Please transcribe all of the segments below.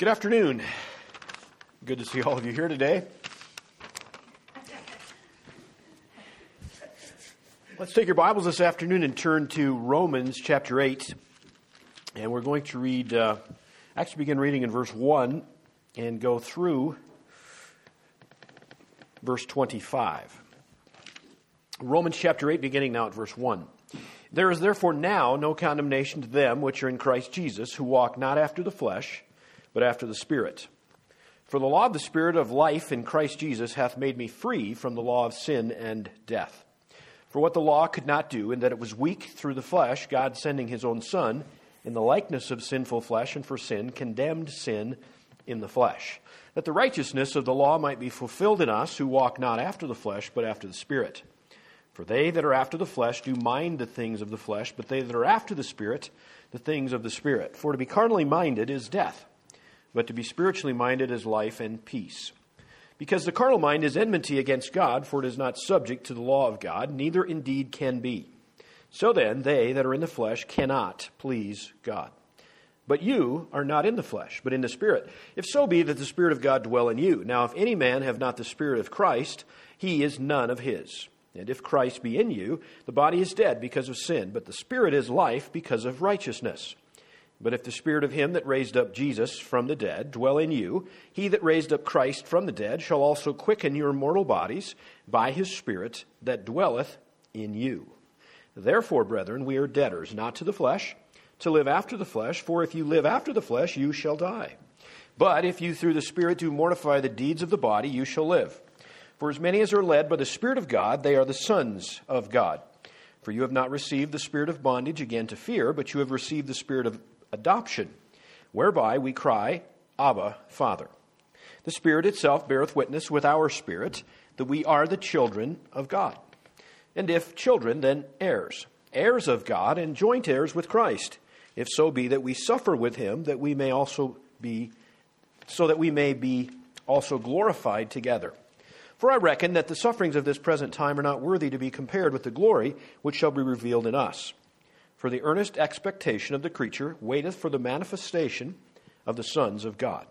Good afternoon. Good to see all of you here today. Let's take your Bibles this afternoon and turn to Romans chapter 8. And we're going to read, uh, actually begin reading in verse 1 and go through verse 25. Romans chapter 8, beginning now at verse 1. There is therefore now no condemnation to them which are in Christ Jesus, who walk not after the flesh but after the Spirit. For the law of the Spirit of life in Christ Jesus hath made me free from the law of sin and death. For what the law could not do, in that it was weak through the flesh, God sending his own Son, in the likeness of sinful flesh, and for sin, condemned sin in the flesh, that the righteousness of the law might be fulfilled in us who walk not after the flesh, but after the Spirit. For they that are after the flesh do mind the things of the flesh, but they that are after the Spirit, the things of the Spirit. For to be carnally minded is death but to be spiritually minded is life and peace. Because the carnal mind is enmity against God, for it is not subject to the law of God, neither indeed can be. So then, they that are in the flesh cannot please God. But you are not in the flesh, but in the Spirit, if so be that the Spirit of God dwell in you. Now, if any man have not the Spirit of Christ, he is none of his. And if Christ be in you, the body is dead because of sin, but the Spirit is life because of righteousness. But if the Spirit of him that raised up Jesus from the dead dwell in you, he that raised up Christ from the dead shall also quicken your mortal bodies by his Spirit that dwelleth in you. Therefore, brethren, we are debtors, not to the flesh, to live after the flesh, for if you live after the flesh, you shall die. But if you through the Spirit do mortify the deeds of the body, you shall live. For as many as are led by the Spirit of God, they are the sons of God. For you have not received the spirit of bondage again to fear, but you have received the spirit of adoption, whereby we cry, Abba, Father. The Spirit itself beareth witness with our spirit that we are the children of God. And if children, then heirs, heirs of God, and joint heirs with Christ, if so be that we suffer with him, that we may also be, so that we may be also glorified together. For I reckon that the sufferings of this present time are not worthy to be compared with the glory which shall be revealed in us. For the earnest expectation of the creature waiteth for the manifestation of the sons of God.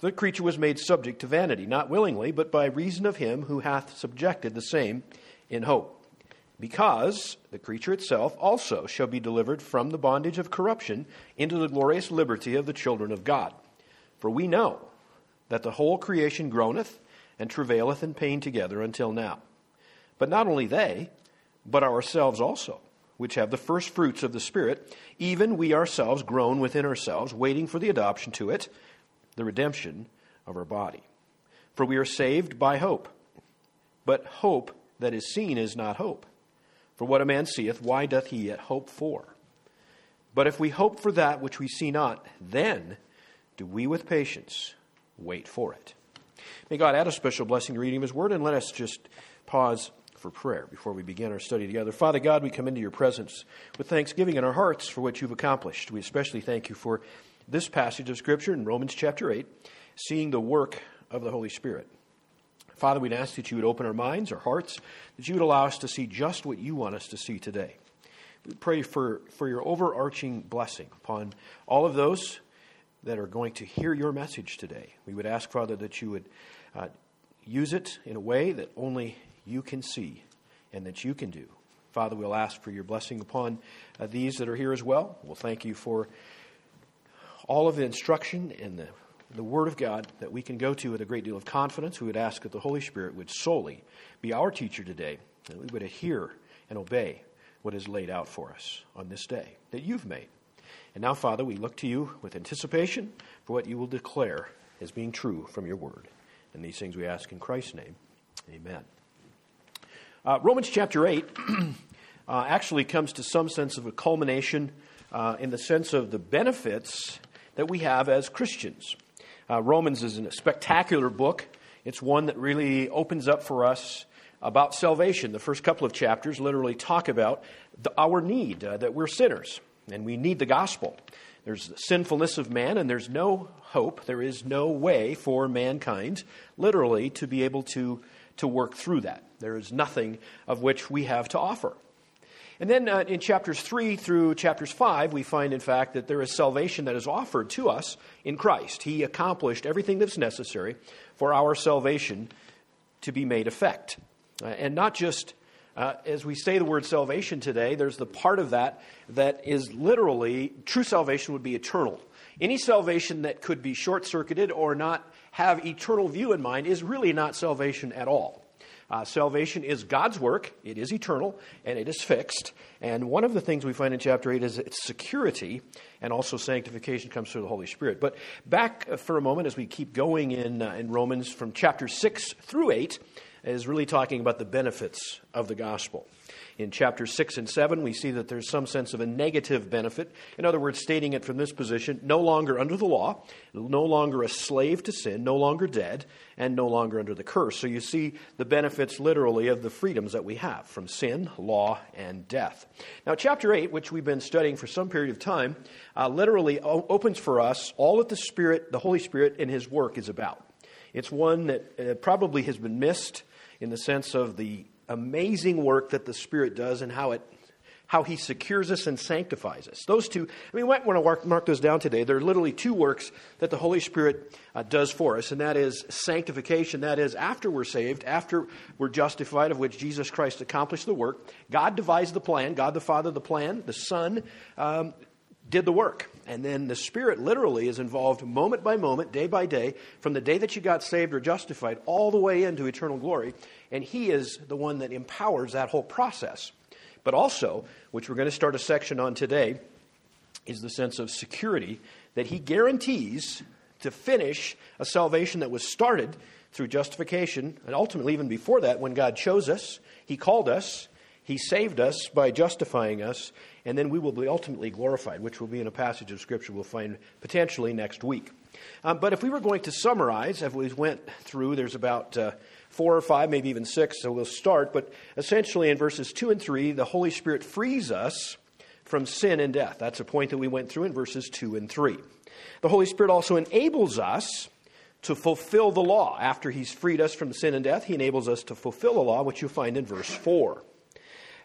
The creature was made subject to vanity, not willingly, but by reason of him who hath subjected the same in hope. Because the creature itself also shall be delivered from the bondage of corruption into the glorious liberty of the children of God. For we know that the whole creation groaneth and travaileth in pain together until now. But not only they, but ourselves also which have the first fruits of the Spirit, even we ourselves groan within ourselves, waiting for the adoption to it, the redemption of our body. For we are saved by hope. But hope that is seen is not hope. For what a man seeth, why doth he yet hope for? But if we hope for that which we see not, then do we with patience wait for it. May God add a special blessing to reading of His Word, and let us just pause for prayer before we begin our study together. Father God, we come into your presence with thanksgiving in our hearts for what you've accomplished. We especially thank you for this passage of Scripture in Romans chapter 8, seeing the work of the Holy Spirit. Father, we'd ask that you would open our minds, our hearts, that you would allow us to see just what you want us to see today. We pray for, for your overarching blessing upon all of those that are going to hear your message today. We would ask, Father, that you would uh, use it in a way that only you can see and that you can do. Father, we'll ask for your blessing upon uh, these that are here as well. We'll thank you for all of the instruction and the, the Word of God that we can go to with a great deal of confidence. We would ask that the Holy Spirit would solely be our teacher today, that we would adhere and obey what is laid out for us on this day that you've made. And now, Father, we look to you with anticipation for what you will declare as being true from your Word. And these things we ask in Christ's name. Amen. Uh, Romans chapter 8 uh, actually comes to some sense of a culmination uh, in the sense of the benefits that we have as Christians. Uh, Romans is a spectacular book. It's one that really opens up for us about salvation. The first couple of chapters literally talk about the, our need, uh, that we're sinners, and we need the gospel. There's the sinfulness of man, and there's no hope, there is no way for mankind, literally, to be able to, to work through that. There is nothing of which we have to offer. And then uh, in chapters 3 through chapters 5, we find, in fact, that there is salvation that is offered to us in Christ. He accomplished everything that's necessary for our salvation to be made effect. Uh, and not just uh, as we say the word salvation today, there's the part of that that is literally true salvation would be eternal. Any salvation that could be short circuited or not have eternal view in mind is really not salvation at all. Uh, salvation is God's work, it is eternal, and it is fixed. And one of the things we find in chapter 8 is its security, and also sanctification comes through the Holy Spirit. But back uh, for a moment as we keep going in, uh, in Romans from chapter 6 through 8, is really talking about the benefits of the gospel. In chapters 6 and 7, we see that there's some sense of a negative benefit. In other words, stating it from this position no longer under the law, no longer a slave to sin, no longer dead, and no longer under the curse. So you see the benefits literally of the freedoms that we have from sin, law, and death. Now, chapter 8, which we've been studying for some period of time, uh, literally opens for us all that the Spirit, the Holy Spirit, and His work is about. It's one that uh, probably has been missed in the sense of the amazing work that the Spirit does and how it how he secures us and sanctifies us. Those two, I mean, we might want to mark, those down today. There are literally two works that the Holy Spirit uh, does for us, and that is sanctification. That is, after we're saved, after we're justified, of which Jesus Christ accomplished the work, God devised the plan, God the Father, the plan, the Son um, did the work. And then the Spirit literally is involved moment by moment, day by day, from the day that you got saved or justified, all the way into eternal glory. And He is the one that empowers that whole process. But also, which we're going to start a section on today, is the sense of security that He guarantees to finish a salvation that was started through justification, and ultimately, even before that, when God chose us, He called us, He saved us by justifying us, and then we will be ultimately glorified, which will be in a passage of Scripture we'll find potentially next week. Um, but if we were going to summarize, as we went through, there's about uh, four or five, maybe even six, so we'll start. But essentially, in verses 2 and 3, the Holy Spirit frees us from sin and death. That's a point that we went through in verses 2 and 3. The Holy Spirit also enables us to fulfill the law. After He's freed us from sin and death, He enables us to fulfill the law, which you find in verse 4.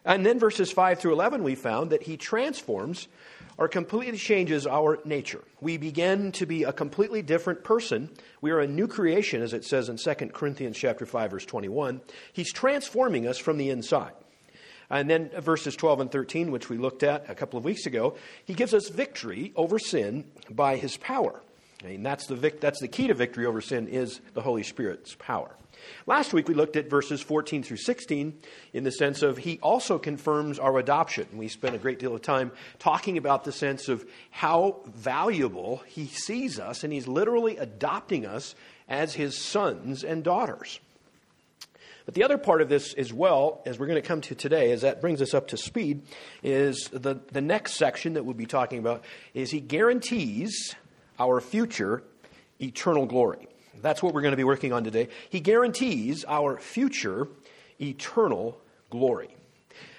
And then verses 5 through 11, we found that he transforms or completely changes our nature. We begin to be a completely different person. We are a new creation, as it says in 2 Corinthians chapter 5, verse 21. He's transforming us from the inside. And then verses 12 and 13, which we looked at a couple of weeks ago, he gives us victory over sin by his power. I mean, that's the, vic- that's the key to victory over sin is the Holy Spirit's power. Last week we looked at verses 14 through 16 in the sense of he also confirms our adoption. We spent a great deal of time talking about the sense of how valuable he sees us, and he's literally adopting us as his sons and daughters. But the other part of this as well, as we're going to come to today, as that brings us up to speed, is the, the next section that we'll be talking about is he guarantees our future eternal glory. That's what we're going to be working on today. He guarantees our future eternal glory.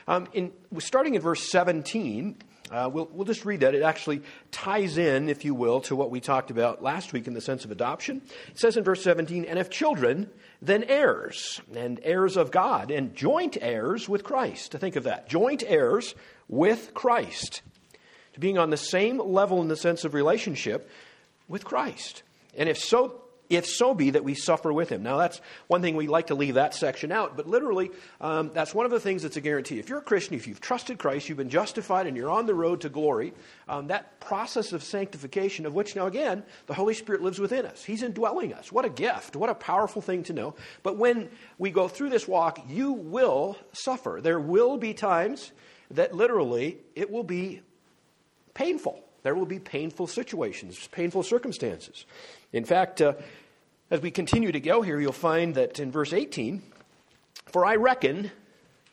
Um, in, starting in verse 17, uh, we'll, we'll just read that. It actually ties in, if you will, to what we talked about last week in the sense of adoption. It says in verse 17, and if children, then heirs, and heirs of God, and joint heirs with Christ. To think of that. Joint heirs with Christ. To being on the same level in the sense of relationship with Christ. And if so, if so be that we suffer with him. Now, that's one thing we like to leave that section out, but literally, um, that's one of the things that's a guarantee. If you're a Christian, if you've trusted Christ, you've been justified, and you're on the road to glory, um, that process of sanctification, of which now again, the Holy Spirit lives within us. He's indwelling us. What a gift. What a powerful thing to know. But when we go through this walk, you will suffer. There will be times that literally it will be painful. There will be painful situations, painful circumstances. In fact, uh, as we continue to go here, you'll find that in verse 18, for I reckon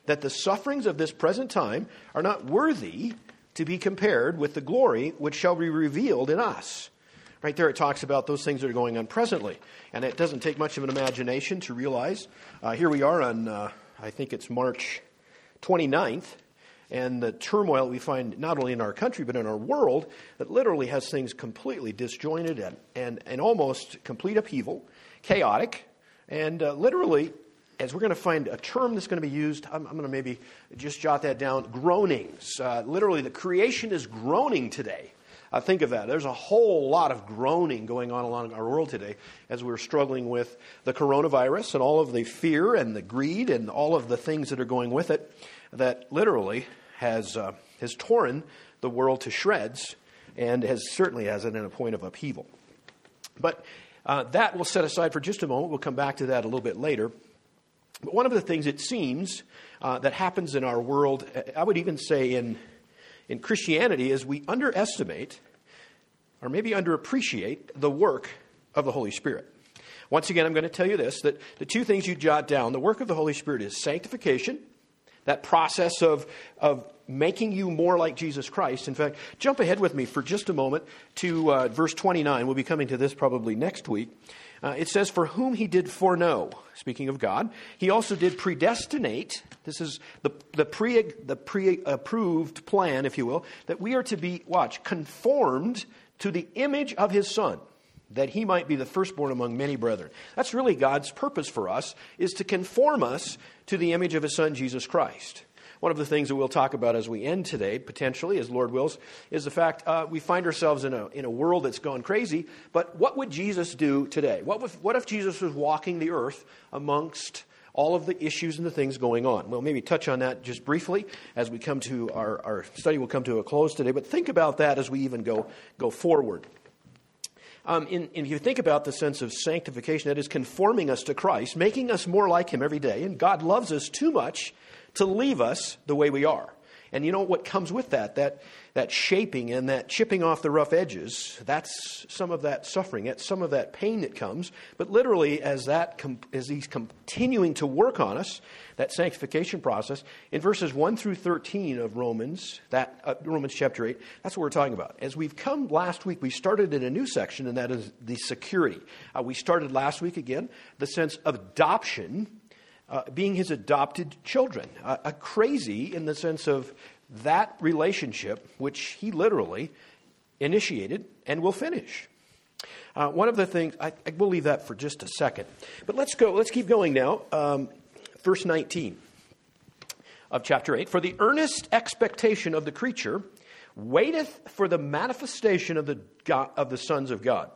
that the sufferings of this present time are not worthy to be compared with the glory which shall be revealed in us. Right there, it talks about those things that are going on presently. And it doesn't take much of an imagination to realize. Uh, here we are on, uh, I think it's March 29th, and the turmoil we find not only in our country but in our world that literally has things completely disjointed and, and, and almost complete upheaval, chaotic, and uh, literally as we're going to find a term that's going to be used, I'm, I'm going to maybe just jot that down groanings. Uh, literally, the creation is groaning today. Uh, think of that. There's a whole lot of groaning going on along our world today as we're struggling with the coronavirus and all of the fear and the greed and all of the things that are going with it that literally has, uh, has torn the world to shreds and has certainly has it in a point of upheaval. But uh, that we'll set aside for just a moment. We'll come back to that a little bit later. But one of the things it seems uh, that happens in our world, I would even say in, in Christianity, is we underestimate or maybe underappreciate the work of the Holy Spirit. Once again, I'm going to tell you this that the two things you jot down the work of the Holy Spirit is sanctification, that process of, of making you more like Jesus Christ. In fact, jump ahead with me for just a moment to uh, verse 29. We'll be coming to this probably next week. Uh, it says, For whom he did foreknow, speaking of God, he also did predestinate. This is the, the, pre, the pre-approved plan, if you will, that we are to be, watch, conformed to the image of his Son, that he might be the firstborn among many brethren. That's really God's purpose for us, is to conform us to the image of his Son, Jesus Christ. One of the things that we'll talk about as we end today, potentially, as Lord wills, is the fact uh, we find ourselves in a, in a world that's gone crazy. But what would Jesus do today? What if, what if Jesus was walking the earth amongst all of the issues and the things going on? We'll maybe touch on that just briefly as we come to our, our study will come to a close today. But think about that as we even go, go forward. Um, in, if you think about the sense of sanctification, that is conforming us to Christ, making us more like Him every day, and God loves us too much to leave us the way we are. And you know what comes with that? That, that shaping and that chipping off the rough edges, that's some of that suffering, that's some of that pain that comes. But literally, as, that as He's continuing to work on us, that sanctification process, in verses 1 through 13 of Romans, that, uh, Romans chapter 8, that's what we're talking about. As we've come last week, we started in a new section, and that is the security. Uh, we started last week again, the sense of adoption uh, being his adopted children. Uh, a crazy in the sense of that relationship, which he literally initiated and will finish. Uh, one of the things, I, I, will leave that for just a second. But let's go, let's keep going now. Um, verse 19 of chapter 8 For the earnest expectation of the creature waiteth for the manifestation of the, God, of the sons of God.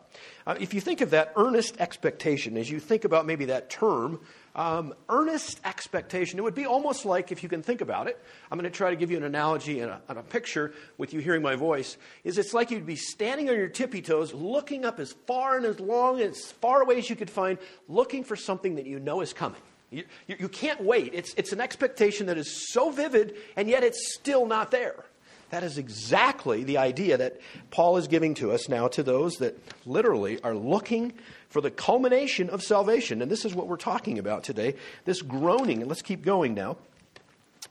Uh, if you think of that earnest expectation, as you think about maybe that term um, earnest expectation. It would be almost like, if you can think about it, I'm going to try to give you an analogy and a, and a, picture with you hearing my voice, is it's like you'd be standing on your tippy toes, looking up as far and as long and as far away as you could find, looking for something that you know is coming. You, you, you can't wait. It's, it's an expectation that is so vivid, and yet it's still not there. That is exactly the idea that Paul is giving to us now to those that literally are looking for the culmination of salvation. And this is what we're talking about today this groaning. And let's keep going now.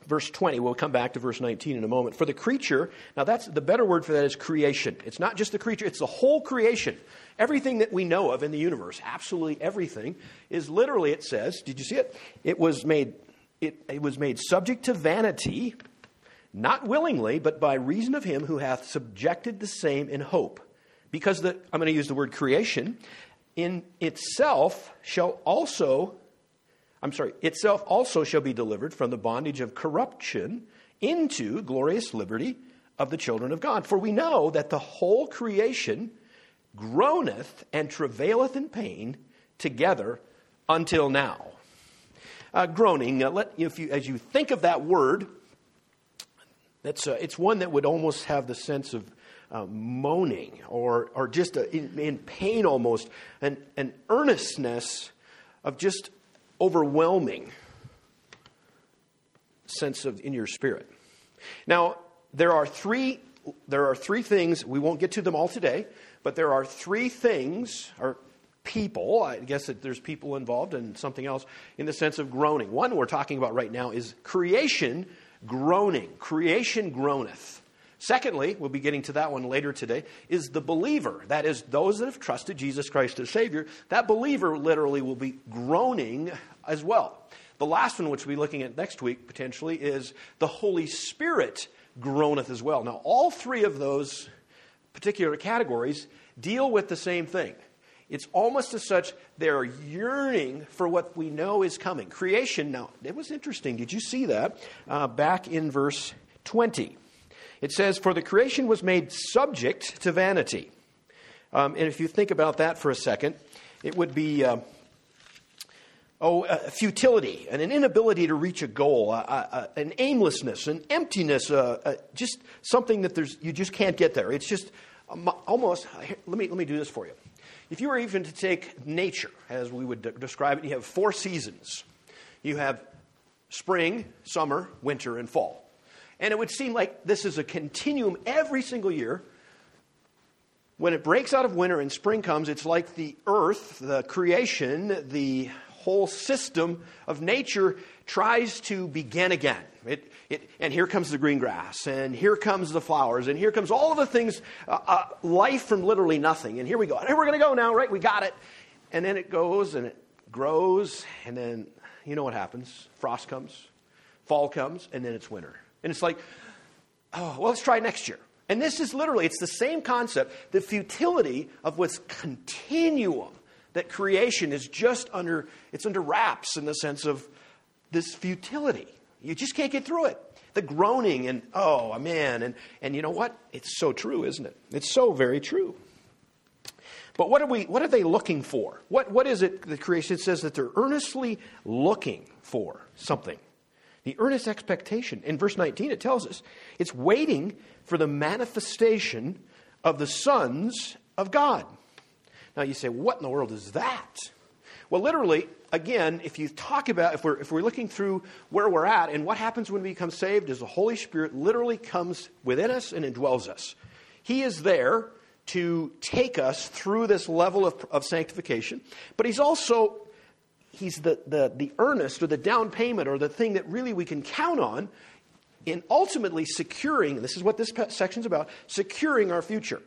Verse 20, we'll come back to verse 19 in a moment. For the creature, now that's the better word for that is creation. It's not just the creature, it's the whole creation. Everything that we know of in the universe, absolutely everything, is literally, it says, did you see it? It was made, it, it was made subject to vanity, not willingly, but by reason of him who hath subjected the same in hope. Because the, I'm going to use the word creation, in itself shall also, I'm sorry, itself also shall be delivered from the bondage of corruption into glorious liberty of the children of God. For we know that the whole creation groaneth and travaileth in pain together until now. Uh, groaning, uh, let, if you, as you think of that word, that's, uh, it's one that would almost have the sense of uh, moaning or, or just a, in, in, pain almost, an, an earnestness of just overwhelming sense of in your spirit. Now, there are three there are three things, we won't get to them all today, but there are three things, or people, I guess that there's people involved and something else, in the sense of groaning. One we're talking about right now is creation groaning. Creation groaneth. Secondly, we'll be getting to that one later today, is the believer. That is, those that have trusted Jesus Christ as Savior. That believer literally will be groaning as well. The last one, which we'll be looking at next week potentially, is the Holy Spirit groaneth as well. Now, all three of those particular categories deal with the same thing. It's almost as such they're yearning for what we know is coming. Creation, now, it was interesting. Did you see that? Uh, back in verse 20. It says, For the creation was made subject to vanity. Um, and if you think about that for a second, it would be. Uh, oh, a futility and an inability to reach a goal, an aimlessness, an emptiness, just something that there's, you just can't get there. It's just um, almost, let me, let me do this for you. If you were even to take nature, as we would de- describe it, you have four seasons. You have spring, summer, winter, and fall. And it would seem like this is a continuum every single year. When it breaks out of winter and spring comes, it's like the earth, the creation, the whole system of nature tries to begin again. It, it, and here comes the green grass, and here comes the flowers, and here comes all of the things, uh, uh, life from literally nothing. And here we go. Here we're going to go now, right? We got it. And then it goes and it grows, and then you know what happens? Frost comes, fall comes, and then it's winter. And it's like, oh, well, let's try next year. And this is literally, it's the same concept. The futility of what's continuum that creation is just under, it's under wraps in the sense of this futility. You just can't get through it. The groaning and, oh, man. And, and you know what? It's so true, isn't it? It's so very true. But what are, we, what are they looking for? What, what is it the creation says that they're earnestly looking for something? The earnest expectation. In verse 19, it tells us it's waiting for the manifestation of the sons of God. Now you say, what in the world is that? Well, literally, again, if you talk about, if we're, if we're looking through where we're at and what happens when we become saved, is the Holy Spirit literally comes within us and indwells us. He is there to take us through this level of, of sanctification, but He's also He's the, the, the earnest or the down payment or the thing that really we can count on in ultimately securing, this is what this section's about, securing our future.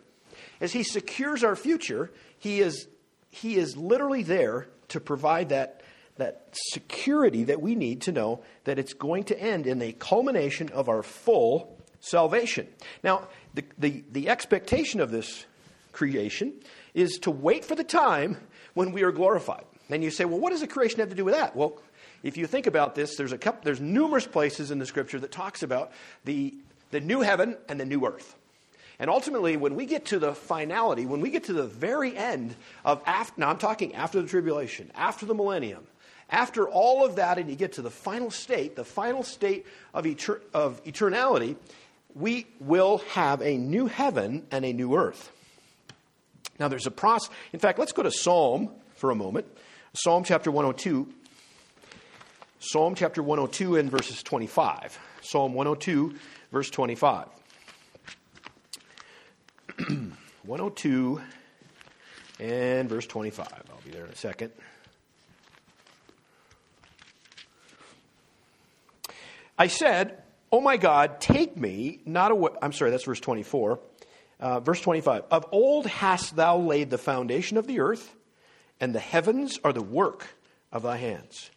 As He secures our future, He is, he is literally there to provide that, that security that we need to know that it's going to end in the culmination of our full salvation. Now, the, the, the expectation of this creation is to wait for the time when we are glorified. And you say, well, what does the creation have to do with that? Well, if you think about this, there's, a couple, there's numerous places in the scripture that talks about the, the new heaven and the new earth. And ultimately, when we get to the finality, when we get to the very end of after, now I'm talking after the tribulation, after the millennium, after all of that, and you get to the final state, the final state of, of eternality, we will have a new heaven and a new earth. Now, there's a process. In fact, let's go to Psalm for a moment. Psalm chapter 102. Psalm chapter 102 and verses 25. Psalm 102, verse 25. 102 and verse 25. I'll be there in a second. I said, Oh my God, take me not away. I'm sorry, that's verse 24. Uh, verse 25. Of old hast thou laid the foundation of the earth, and the heavens are the work of thy hands.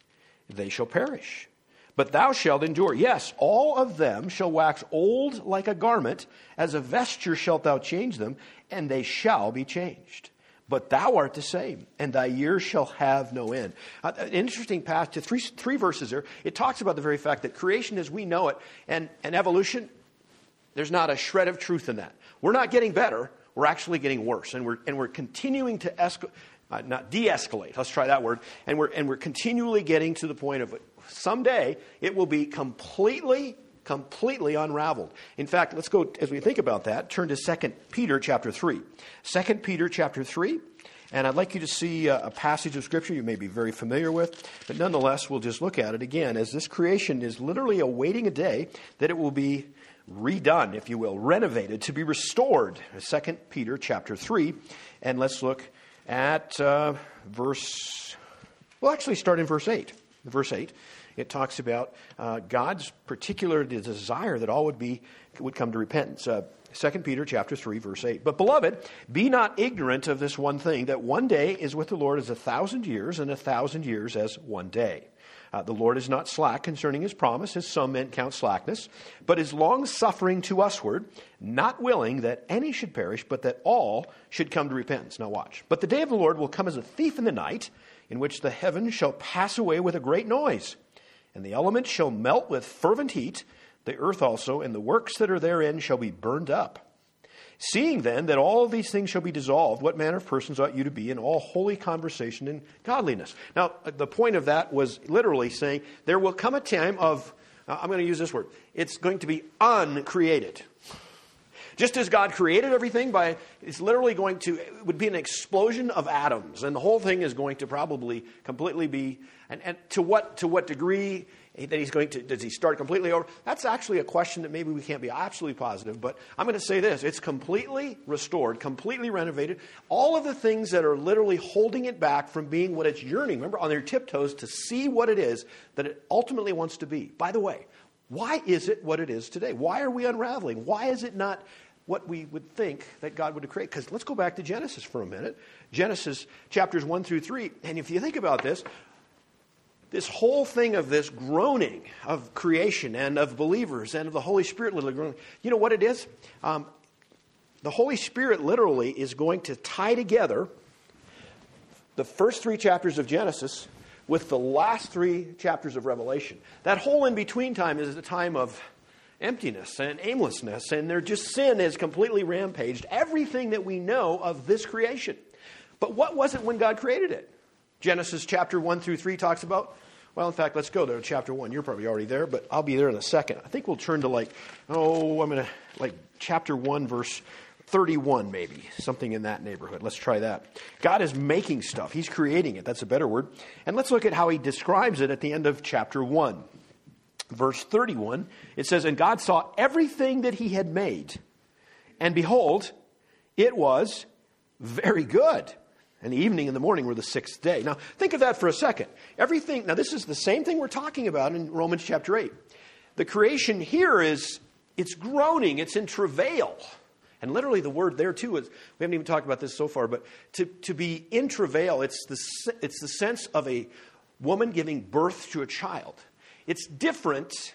They shall perish, but thou shalt endure. Yes, all of them shall wax old like a garment, as a vesture shalt thou change them, and they shall be changed. But thou art the same, and thy years shall have no end. Uh, an interesting passage, three, three verses there, it talks about the very fact that creation as we know it and, and evolution, there's not a shred of truth in that. We're not getting better, we're actually getting worse, and we're, and we're continuing to escalate. Uh, not de-escalate. Let's try that word. And we're and we're continually getting to the point of someday it will be completely completely unraveled. In fact, let's go as we think about that, turn to 2 Peter chapter 3. 2 Peter chapter 3, and I'd like you to see a, passage of scripture you may be very familiar with, but nonetheless, we'll just look at it again as this creation is literally awaiting a day that it will be redone, if you will, renovated, to be restored. 2 Peter chapter 3, and let's look at uh, verse, well, actually start in verse 8. Verse 8, it talks about uh, God's particular desire that all would be would come to repentance. Uh, 2 Peter chapter 3 verse 8. But beloved, be not ignorant of this one thing that one day is with the Lord as a thousand years and a thousand years as one day. Uh, the Lord is not slack concerning his promise, as some men count slackness, but is long suffering to usward, not willing that any should perish, but that all should come to repentance. Now watch. But the day of the Lord will come as a thief in the night, in which the heavens shall pass away with a great noise, and the elements shall melt with fervent heat, the earth also, and the works that are therein shall be burned up. Seeing then that all these things shall be dissolved, what manner of persons ought you to be in all holy conversation and godliness? Now, the point of that was literally saying there will come a time of, uh, I'm going to use this word, it's going to be uncreated. Just as God created everything by, it's literally going to, it would be an explosion of atoms, and the whole thing is going to probably completely be, and, and to what to what degree that he's going to, does he start completely over? That's actually a question that maybe we can't be absolutely positive, but I'm going to say this. It's completely restored, completely renovated. All of the things that are literally holding it back from being what it's yearning, remember, on their tiptoes to see what it is that it ultimately wants to be. By the way, why is it what it is today? Why are we unraveling? Why is it not what we would think that God would create? Because let's go back to Genesis for a minute. Genesis chapters 1 through 3. And if you think about this, this whole thing of this groaning of creation and of believers and of the Holy Spirit literally groaning, you know what it is? Um, the Holy Spirit literally is going to tie together the first three chapters of Genesis with the last three chapters of Revelation. That whole in between time is a time of emptiness and aimlessness, and their just sin has completely rampaged everything that we know of this creation. But what was it when God created it? Genesis chapter 1 through 3 talks about well, in fact, let's go there to chapter 1. You're probably already there, but I'll be there in a second. I think we'll turn to like, oh, I'm going to, like chapter 1, verse 31, maybe, something in that neighborhood. Let's try that. God is making stuff, He's creating it. That's a better word. And let's look at how He describes it at the end of chapter 1. Verse 31, it says, And God saw everything that He had made, and behold, it was very good and the evening and the morning were the sixth day. Now, think of that for a second. Everything, now, this is the same thing we're talking about in Romans chapter 8. The creation here is, it's groaning, it's in travail. And literally, the word there too is, we haven't even talked about this so far, but to, to be in travail, it's the, it's the sense of a woman giving birth to a child. It's different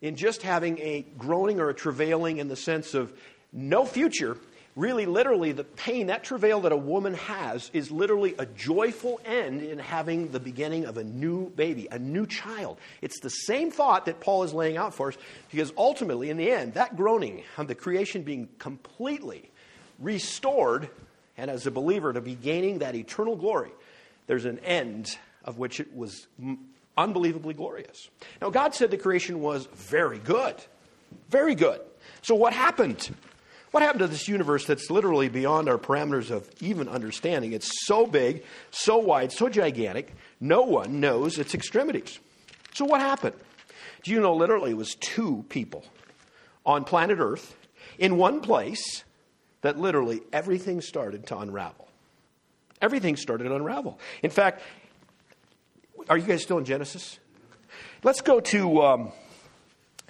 in just having a groaning or a travailing in the sense of no future really, literally, the pain, that travail that a woman has, is literally a joyful end in having the beginning of a new baby, a new child. It's the same thought that Paul is laying out for us, because ultimately, in the end, that groaning of the creation being completely restored, and as a believer, to be gaining that eternal glory, there's an end of which it was unbelievably glorious. Now, God said the creation was very good. Very good. So, what happened? What happened to this universe that's literally beyond our parameters of even understanding? It's so big, so wide, so gigantic, no one knows its extremities. So, what happened? Do you know literally it was two people on planet Earth in one place that literally everything started to unravel? Everything started to unravel. In fact, are you guys still in Genesis? Let's go to um,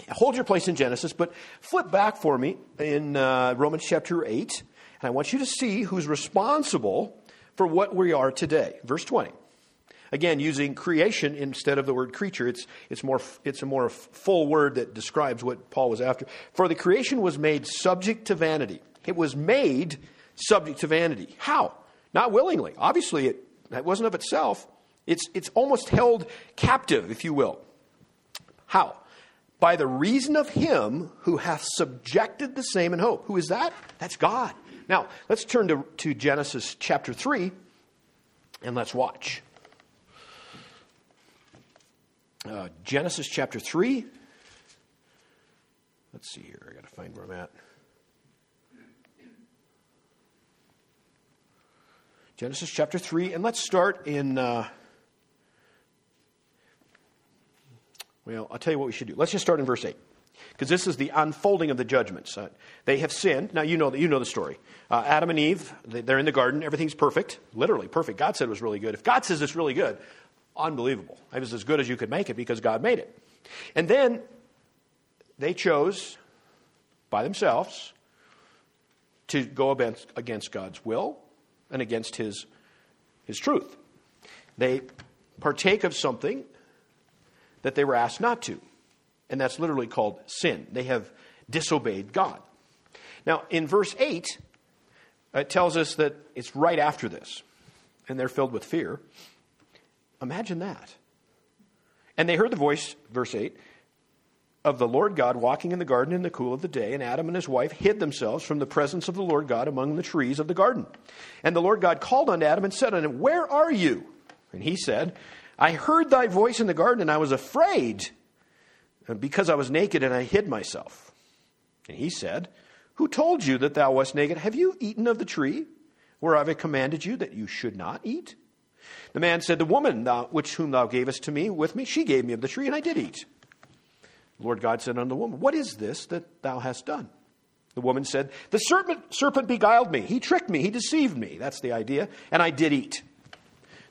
hold your place in Genesis, but flip back for me in uh, Romans chapter 8, and I want you to see who's responsible for what we are today. Verse 20. Again, using creation instead of the word creature, it's, it's, more, it's a more full word that describes what Paul was after. For the creation was made subject to vanity. It was made subject to vanity. How? Not willingly. Obviously, it, that wasn't of itself. It's, it's almost held captive, if you will. How? by the reason of him who hath subjected the same in hope. Who is that? That's God. Now, let's turn to, to Genesis chapter 3 and let's watch. Uh, Genesis chapter 3. Let's see here. I got to find where I'm at. Genesis chapter 3, and let's start in. Uh, Well, I'll tell you what we should do. Let's just start in verse 8. Because this is the unfolding of the judgments. Uh, they have sinned. Now, you know, you know the story. Uh, Adam and Eve, they're in the garden. Everything's perfect. Literally perfect. God said it was really good. If God says it's really good, unbelievable. It was as good as you could make it because God made it. And then they chose by themselves to go against God's will and against his, his truth. They partake of something that they were asked not to. And that's literally called sin. They have disobeyed God. Now, in verse 8, it tells us that it's right after this, and they're filled with fear. Imagine that. And they heard the voice, verse 8, of the Lord God walking in the garden in the cool of the day, and Adam and his wife hid themselves from the presence of the Lord God among the trees of the garden. And the Lord God called unto Adam and said unto him, Where are you? And he said, I heard thy voice in the garden, and I was afraid uh, because I was naked and I hid myself. And he said, Who told you that thou wast naked? Have you eaten of the tree whereof I commanded you that you should not eat? The man said, The woman thou, which whom thou gavest to me with me, she gave me of the tree, and I did eat. The Lord God said unto the woman, What is this that thou hast done? The woman said, The serpent, serpent beguiled me. He tricked me. He deceived me. That's the idea. And I did eat.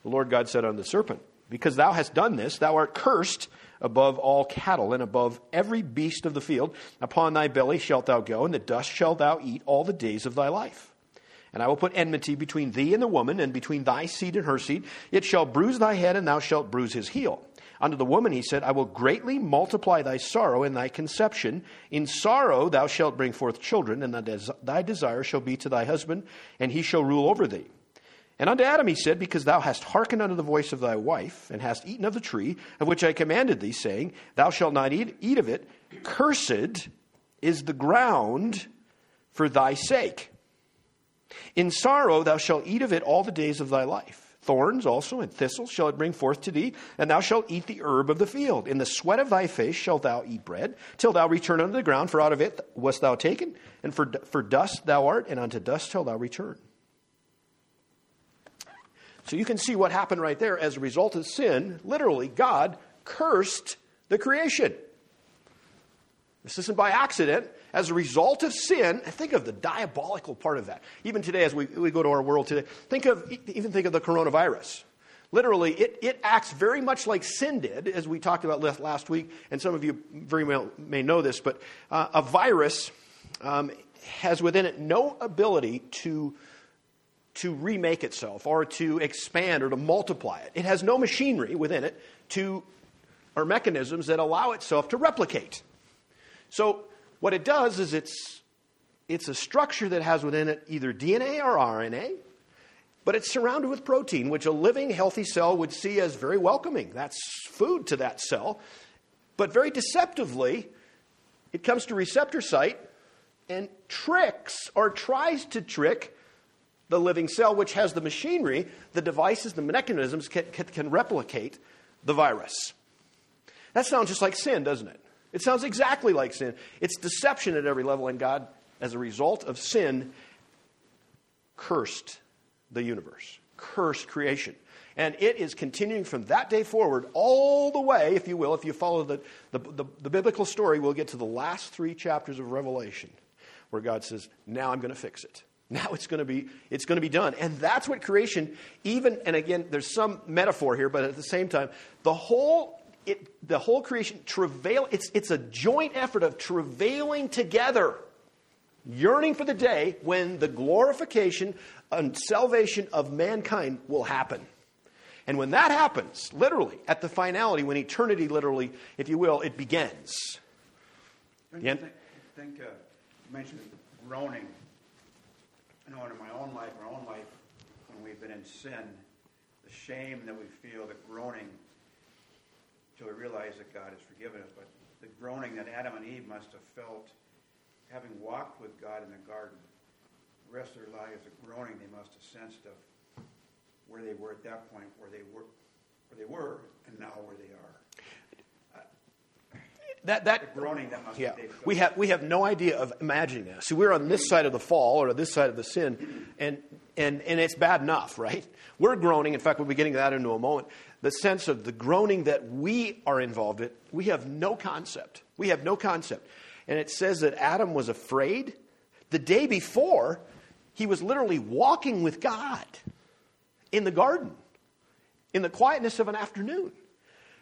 The Lord God said unto the serpent, Because thou hast done this, thou art cursed above all cattle and above every beast of the field. Upon thy belly shalt thou go, and the dust shalt thou eat all the days of thy life. And I will put enmity between thee and the woman, and between thy seed and her seed. It shall bruise thy head, and thou shalt bruise his heel. Unto the woman he said, I will greatly multiply thy sorrow and thy conception. In sorrow thou shalt bring forth children, and thy desire shall be to thy husband, and he shall rule over thee. And unto Adam he said, Because thou hast hearkened unto the voice of thy wife, and hast eaten of the tree of which I commanded thee, saying, Thou shalt not eat, eat of it, cursed is the ground for thy sake. In sorrow thou shalt eat of it all the days of thy life. Thorns also and thistles shall it bring forth to thee, and thou shalt eat the herb of the field. In the sweat of thy face shalt thou eat bread, till thou return unto the ground, for out of it wast thou taken, and for, for dust thou art, and unto dust shalt thou return. So you can see what happened right there. As a result of sin, literally, God cursed the creation. This isn't by accident. As a result of sin, think of the diabolical part of that. Even today, as we, we go to our world today, think of, even think of the coronavirus. Literally, it, it acts very much like sin did, as we talked about last week, and some of you very well may know this, but uh, a virus um, has within it no ability to, to remake itself or to expand or to multiply it. It has no machinery within it to, or mechanisms that allow itself to replicate. So what it does is it's, it's a structure that has within it either DNA or RNA, but it's surrounded with protein, which a living, healthy cell would see as very welcoming. That's food to that cell. But very deceptively, it comes to receptor site and tricks or tries to trick the living cell, which has the machinery, the devices, the mechanisms can, can, can replicate the virus. That sounds just like sin, doesn't it? It sounds exactly like sin. It's deception at every level, and God, as a result of sin, cursed the universe, cursed creation. And it is continuing from that day forward all the way, if you will, if you follow the, the, the, the biblical story, we'll get to the last three chapters of Revelation, where God says, Now I'm going to fix it. Now it's going to be it's going to be done. And that's what creation even and again there's some metaphor here but at the same time the whole it, the whole creation travail, it's, it's a joint effort of travailing together, yearning for the day when the glorification and salvation of mankind will happen. And when that happens, literally, at the finality, when eternity literally, if you will, it begins. Don't you think, think uh, mentioned groaning. I know in my own life, our own life, when we've been in sin, the shame that we feel, the groaning until we realize that God has forgiven us. But the groaning that Adam and Eve must have felt having walked with God in the garden, the rest of their lives, the groaning they must have sensed of where they were at that point, where they were, where they were, and now where they are. That, that the groaning that must yeah, we have we have no idea of imagining this. See, we're on this side of the fall or this side of the sin, and and and it's bad enough, right? We're groaning. In fact, we'll be getting that into a moment the sense of the groaning that we are involved in, we have no concept. We have no concept. And it says that Adam was afraid. The day before, he was literally walking with God in the garden, in the quietness of an afternoon.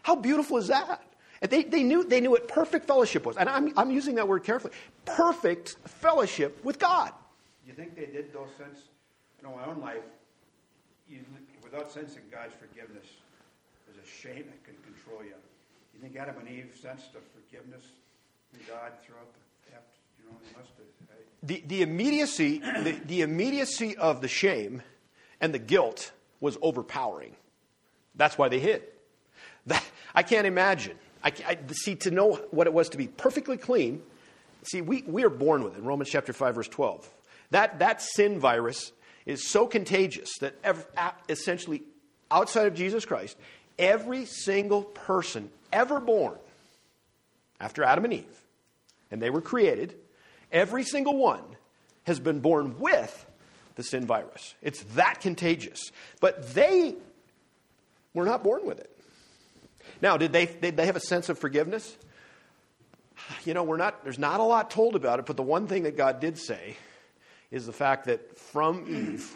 How beautiful is that? And they, they, knew, they knew what perfect fellowship was. And I'm, I'm using that word carefully. Perfect fellowship with God. You think they did those sense? You know, my own life, you, without sensing God's forgiveness, there's a shame that can control you. You think Adam and Eve sensed the forgiveness from God throughout the after, you know, they must have. The, the immediacy, the, the immediacy of the shame and the guilt was overpowering. That's why they hid. That, I can't imagine. I, I, see, to know what it was to be perfectly clean, see, we, we are born with it. Romans chapter 5, verse 12. That, that sin virus is so contagious that essentially, outside of Jesus Christ, every single person ever born after Adam and Eve, and they were created, every single one has been born with the sin virus. It's that contagious. But they were not born with it. Now, did they, did they have a sense of forgiveness? You know, we're not, there's not a lot told about it, but the one thing that God did say is the fact that from Eve,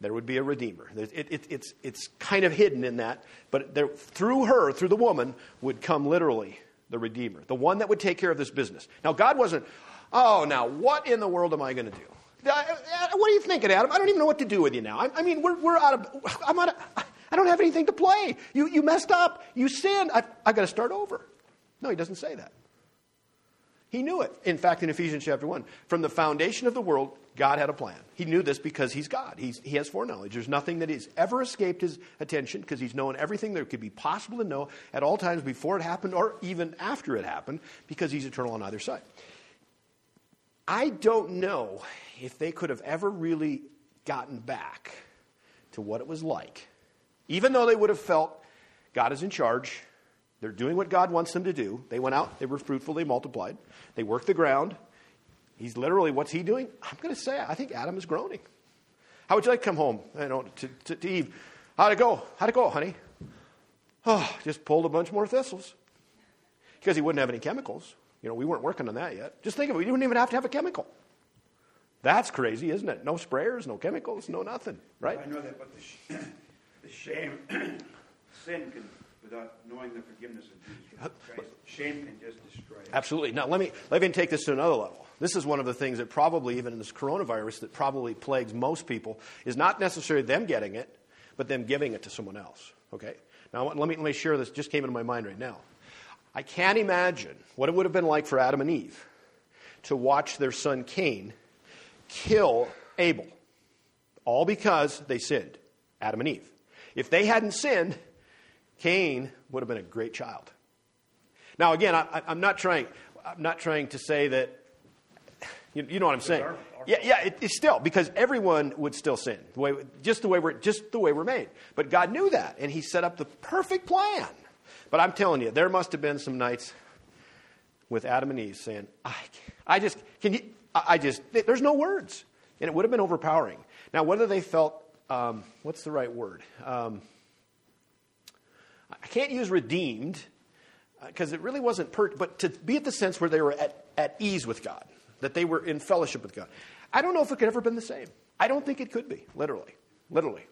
there would be a redeemer. It, it, it's, it's kind of hidden in that, but there, through her, through the woman, would come literally the redeemer, the one that would take care of this business. Now, God wasn't, oh, now what in the world am I going to do? What are you thinking, Adam? I don't even know what to do with you now. I, I mean, we're, we're out of, I'm out of, I don't have anything to play. You, you messed up. You sinned. I, I've got to start over. No, he doesn't say that. He knew it. In fact, in Ephesians chapter 1, from the foundation of the world, God had a plan. He knew this because he's God. He's, he has foreknowledge. There's nothing that has ever escaped his attention because he's known everything that could be possible to know at all times before it happened or even after it happened because he's eternal on either side. I don't know if they could have ever really gotten back to what it was like, even though they would have felt God is in charge. They're doing what God wants them to do. They went out, they were fruitful, they multiplied, they worked the ground. He's literally, what's he doing? I'm going to say, I think Adam is groaning. How would you like to come home you know, to, to, to Eve? How'd it go? How'd it go, honey? Oh, just pulled a bunch more thistles. Because he wouldn't have any chemicals. You know, we weren't working on that yet. Just think of it. You wouldn't even have to have a chemical. That's crazy, isn't it? No sprayers, no chemicals, no nothing, right? I know that, but the, the shame, sin can, without knowing the forgiveness of Jesus Christ, shame can just destroy it. Absolutely. Now, let me, let me take this to another level. This is one of the things that probably, even in this coronavirus, that probably plagues most people, is not necessarily them getting it, but them giving it to someone else. Okay? Now, let me, let me share this, just came into my mind right now. I can't imagine what it would have been like for Adam and Eve to watch their son Cain kill Abel, all because they sinned, Adam and Eve. If they hadn't sinned, Cain would have been a great child. Now, again, I, am not trying. I'm not trying to say that. You, you know what I'm saying? Our, our yeah, yeah. It, it's still because everyone would still sin, the way, just the way we're just the way we're made. But God knew that, and He set up the perfect plan. But I'm telling you, there must have been some nights with Adam and Eve saying, "I, I just can you." I just, there's no words. And it would have been overpowering. Now, whether they felt, um, what's the right word? Um, I can't use redeemed because uh, it really wasn't, per- but to be at the sense where they were at, at ease with God, that they were in fellowship with God. I don't know if it could ever been the same. I don't think it could be, literally. Literally.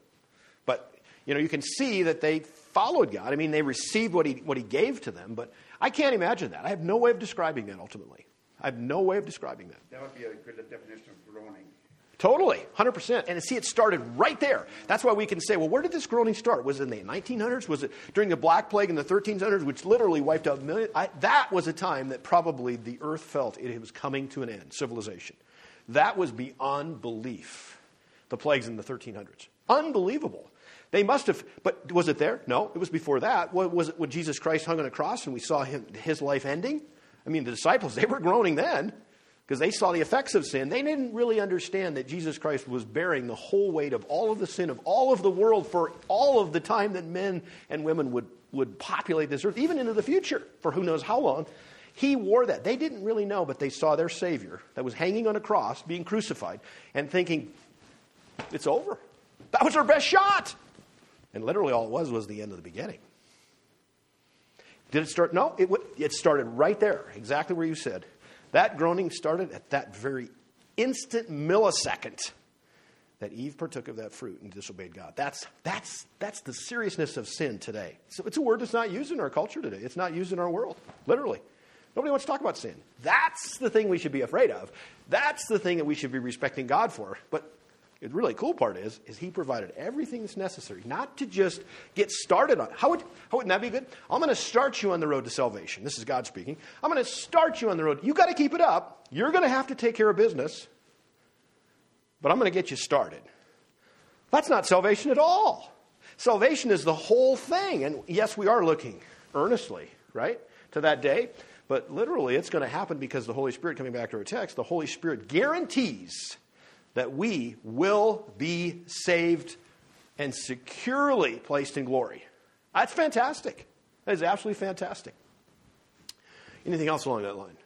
But, you know, you can see that they followed God. I mean, they received what he, what he gave to them, but I can't imagine that. I have no way of describing that ultimately. I have no way of describing that. That would be a good definition of groaning. Totally, 100%. And see, it started right there. That's why we can say, well, where did this groaning start? Was it in the 1900s? Was it during the Black Plague in the 1300s, which literally wiped out millions? I, that was a time that probably the earth felt it was coming to an end, civilization. That was beyond belief, the plagues in the 1300s. Unbelievable. They must have, but was it there? No, it was before that. Was it when Jesus Christ hung on a cross and we saw him, his life ending? I mean, the disciples, they were groaning then because they saw the effects of sin. They didn't really understand that Jesus Christ was bearing the whole weight of all of the sin of all of the world for all of the time that men and women would, would populate this earth, even into the future, for who knows how long. He wore that. They didn't really know, but they saw their Savior that was hanging on a cross, being crucified, and thinking, it's over. That was our best shot. And literally all it was was the end of the beginning. Did it start? No, it, it started right there, exactly where you said. That groaning started at that very instant millisecond that Eve partook of that fruit and disobeyed God. That's, that's, that's the seriousness of sin today. So it's a word that's not used in our culture today. It's not used in our world, literally. Nobody wants to talk about sin. That's the thing we should be afraid of. That's the thing that we should be respecting God for. But the really cool part is, is he provided everything that's necessary, not to just get started on. How, would, how wouldn't that be good? I'm going to start you on the road to salvation. This is God speaking. I'm going to start you on the road. You got to keep it up. You're going to have to take care of business, but I'm going to get you started. That's not salvation at all. Salvation is the whole thing. And yes, we are looking earnestly, right, to that day. But literally, it's going to happen because the Holy Spirit, coming back to our text, the Holy Spirit guarantees that we will be saved and securely placed in glory. That's fantastic. That is absolutely fantastic. Anything else along that line?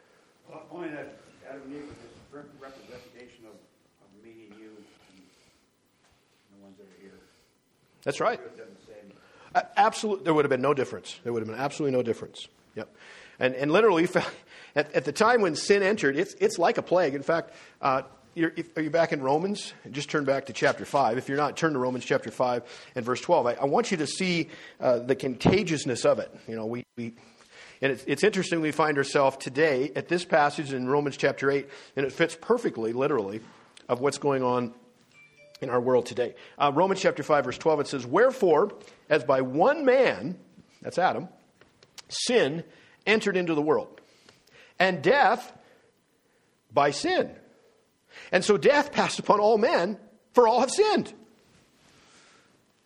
Well, only that Adam and Eve was this representation of, of me and you and the ones that are here. That's right. It would have done the same. Absolutely, there would have been no difference. There would have been absolutely no difference. Yep. And, and literally, at, at the time when sin entered, it's, it's like a plague. In fact, uh, you're, if, are you back in Romans? Just turn back to chapter 5. If you're not, turn to Romans chapter 5 and verse 12. I, I want you to see uh, the contagiousness of it. You know, we, we and it's, it's interesting we find ourselves today at this passage in Romans chapter 8, and it fits perfectly, literally, of what's going on in our world today. Uh, Romans chapter 5, verse 12, it says, Wherefore, as by one man, that's Adam, sin entered into the world, and death by sin. And so death passed upon all men, for all have sinned.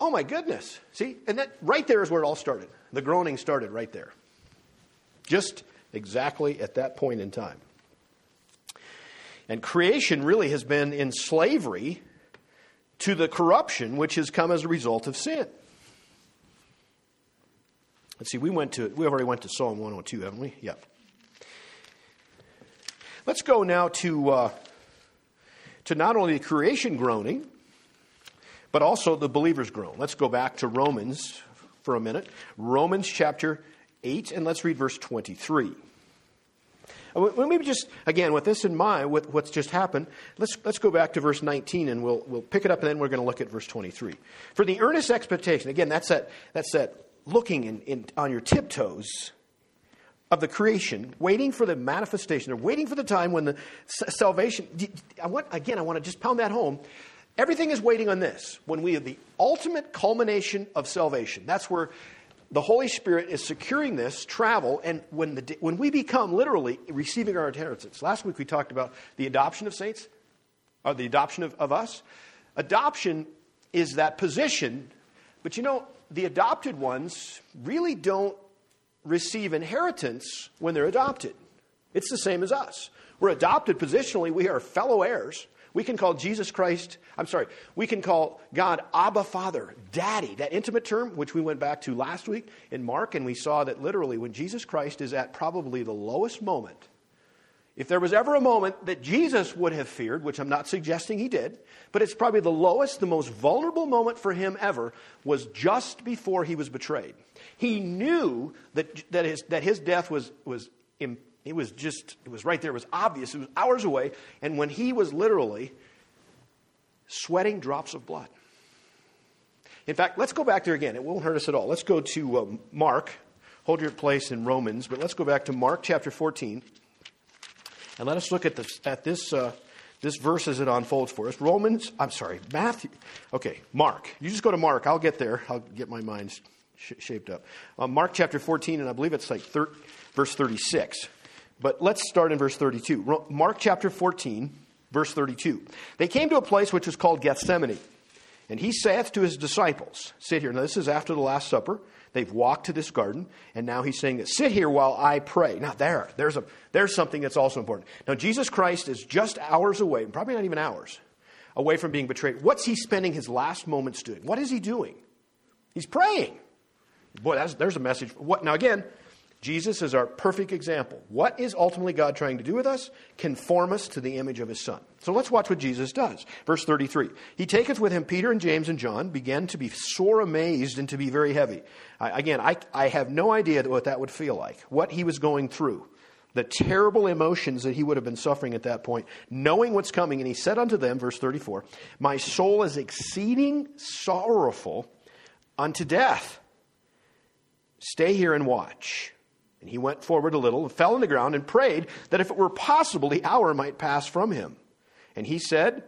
Oh my goodness. See? And that right there is where it all started. The groaning started right there. Just exactly at that point in time. And creation really has been in slavery to the corruption which has come as a result of sin. Let's see, we went to we already went to Psalm 102, haven't we? Yep. Let's go now to uh, to not only the creation groaning, but also the believer's groan. Let's go back to Romans for a minute. Romans chapter 8, and let's read verse 23. Uh, well, maybe just, again, with this in mind, with what's just happened, let's, let's go back to verse 19 and we'll, we'll pick it up and then we're going to look at verse 23. For the earnest expectation, again, that's that, that's that looking in, in, on your tiptoes of the creation, waiting for the manifestation, or waiting for the time when the salvation. I want, again, I want to just pound that home. Everything is waiting on this. When we have the ultimate culmination of salvation, that's where the Holy Spirit is securing this travel, and when, the, when we become literally receiving our inheritance. Last week we talked about the adoption of saints, or the adoption of, of us. Adoption is that position, but you know, the adopted ones really don't receive inheritance when they're adopted. It's the same as us. We're adopted positionally, we are fellow heirs. We can call Jesus Christ, I'm sorry, we can call God Abba Father, Daddy, that intimate term, which we went back to last week in Mark, and we saw that literally when Jesus Christ is at probably the lowest moment, if there was ever a moment that Jesus would have feared, which I'm not suggesting he did, but it's probably the lowest, the most vulnerable moment for him ever, was just before he was betrayed. He knew that, that, his, that his death was, was it was just, it was right there. It was obvious. It was hours away. And when he was literally sweating drops of blood. In fact, let's go back there again. It won't hurt us at all. Let's go to uh, Mark. Hold your place in Romans, but let's go back to Mark chapter 14. And let us look at this, at this, uh, this verse as it unfolds for us. Romans, I'm sorry, Matthew. Okay, Mark. You just go to Mark. I'll get there. I'll get my mind sh- shaped up. Uh, Mark chapter 14, and I believe it's like thir- verse 36. But let's start in verse 32. Mark chapter 14, verse 32. They came to a place which was called Gethsemane. And he saith to his disciples, Sit here. Now, this is after the Last Supper. They've walked to this garden, and now he's saying Sit here while I pray. Now, there, there's, a, there's something that's also important. Now, Jesus Christ is just hours away, probably not even hours, away from being betrayed. What's he spending his last moments doing? What is he doing? He's praying. Boy, there's a message. What, now, again, Jesus is our perfect example. What is ultimately God trying to do with us? Conform us to the image of his Son. So let's watch what Jesus does. Verse 33. He taketh with him Peter and James and John, began to be sore amazed and to be very heavy. I, again, I, I have no idea what that would feel like, what he was going through, the terrible emotions that he would have been suffering at that point, knowing what's coming. And he said unto them, verse 34, My soul is exceeding sorrowful unto death. Stay here and watch. And he went forward a little and fell on the ground and prayed that if it were possible, the hour might pass from him. And he said,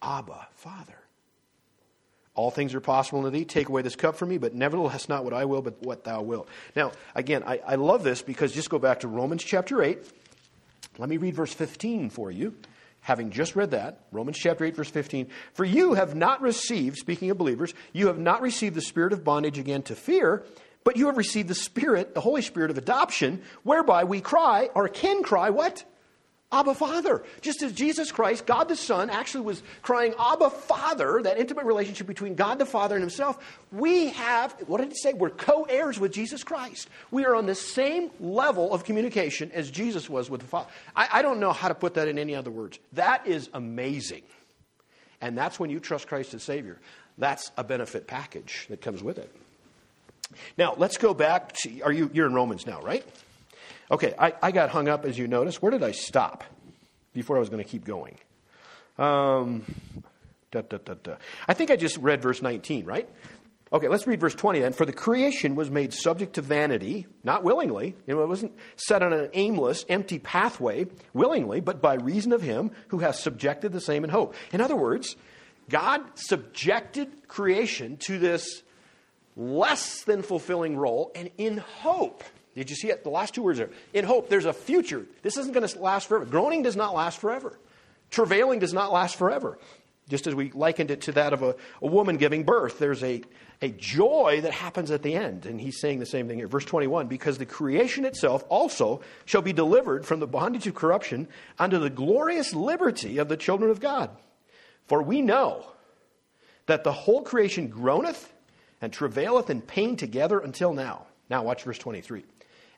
Abba, Father. All things are possible in thee. Take away this cup from me, but nevertheless, not what I will, but what thou wilt. Now, again, I, I love this because just go back to Romans chapter 8. Let me read verse 15 for you. Having just read that, Romans chapter 8, verse 15. For you have not received, speaking of believers, you have not received the spirit of bondage again to fear, but you have received the Spirit, the Holy Spirit of adoption, whereby we cry, or can cry, what? Abba Father. Just as Jesus Christ, God the Son, actually was crying, Abba Father, that intimate relationship between God the Father and Himself, we have, what did it say? We're co heirs with Jesus Christ. We are on the same level of communication as Jesus was with the Father. I, I don't know how to put that in any other words. That is amazing. And that's when you trust Christ as Savior. That's a benefit package that comes with it. Now, let's go back to, are you, you're in Romans now, right? Okay, I, I got hung up, as you notice. Where did I stop before I was going to keep going? Um, da, da, da, I think I just read verse 19, right? Okay, let's read verse 20 then. For the creation was made subject to vanity, not willingly. You know, it wasn't set on an aimless, empty pathway willingly, but by reason of him who has subjected the same in hope. In other words, God subjected creation to this less than fulfilling role and in hope did you see it? The last two words there. In hope, there's a future. This isn't going to last forever. Groaning does not last forever. Travailing does not last forever. Just as we likened it to that of a, a woman giving birth, there's a, a joy that happens at the end. And he's saying the same thing here. Verse 21 Because the creation itself also shall be delivered from the bondage of corruption unto the glorious liberty of the children of God. For we know that the whole creation groaneth and travaileth in pain together until now. Now, watch verse 23.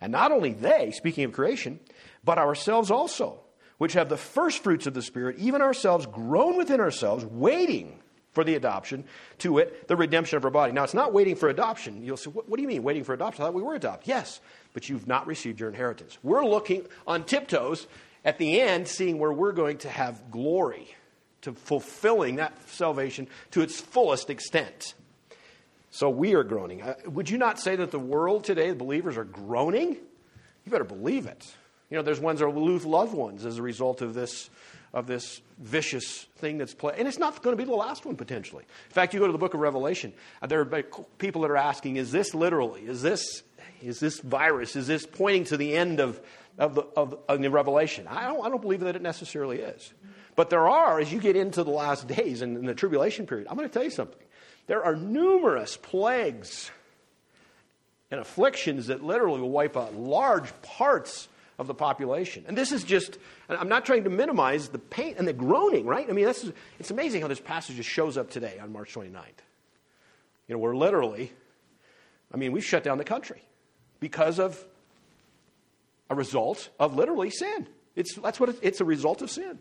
And not only they, speaking of creation, but ourselves also, which have the first fruits of the Spirit, even ourselves groan within ourselves, waiting for the adoption, to it, the redemption of our body. Now, it's not waiting for adoption. You'll say, what, what do you mean, waiting for adoption? I thought we were adopted. Yes, but you've not received your inheritance. We're looking on tiptoes at the end, seeing where we're going to have glory, to fulfilling that salvation to its fullest extent. So we are groaning. Uh, would you not say that the world today, the believers, are groaning? You better believe it. You know, there's ones that lose loved ones as a result of this, of this vicious thing that's playing. And it's not going to be the last one, potentially. In fact, you go to the book of Revelation, uh, there are people that are asking, is this literally, is this, is this virus, is this pointing to the end of, of, the, of, of the Revelation? I don't, I don't believe that it necessarily is. But there are, as you get into the last days and in the tribulation period, I'm going to tell you something. There are numerous plagues and afflictions that literally will wipe out large parts of the population. And this is just, I'm not trying to minimize the pain and the groaning, right? I mean, this is, it's amazing how this passage just shows up today on March 29th. You know, we're literally, I mean, we've shut down the country because of a result of literally sin. It's, that's what it, it's a result of sin.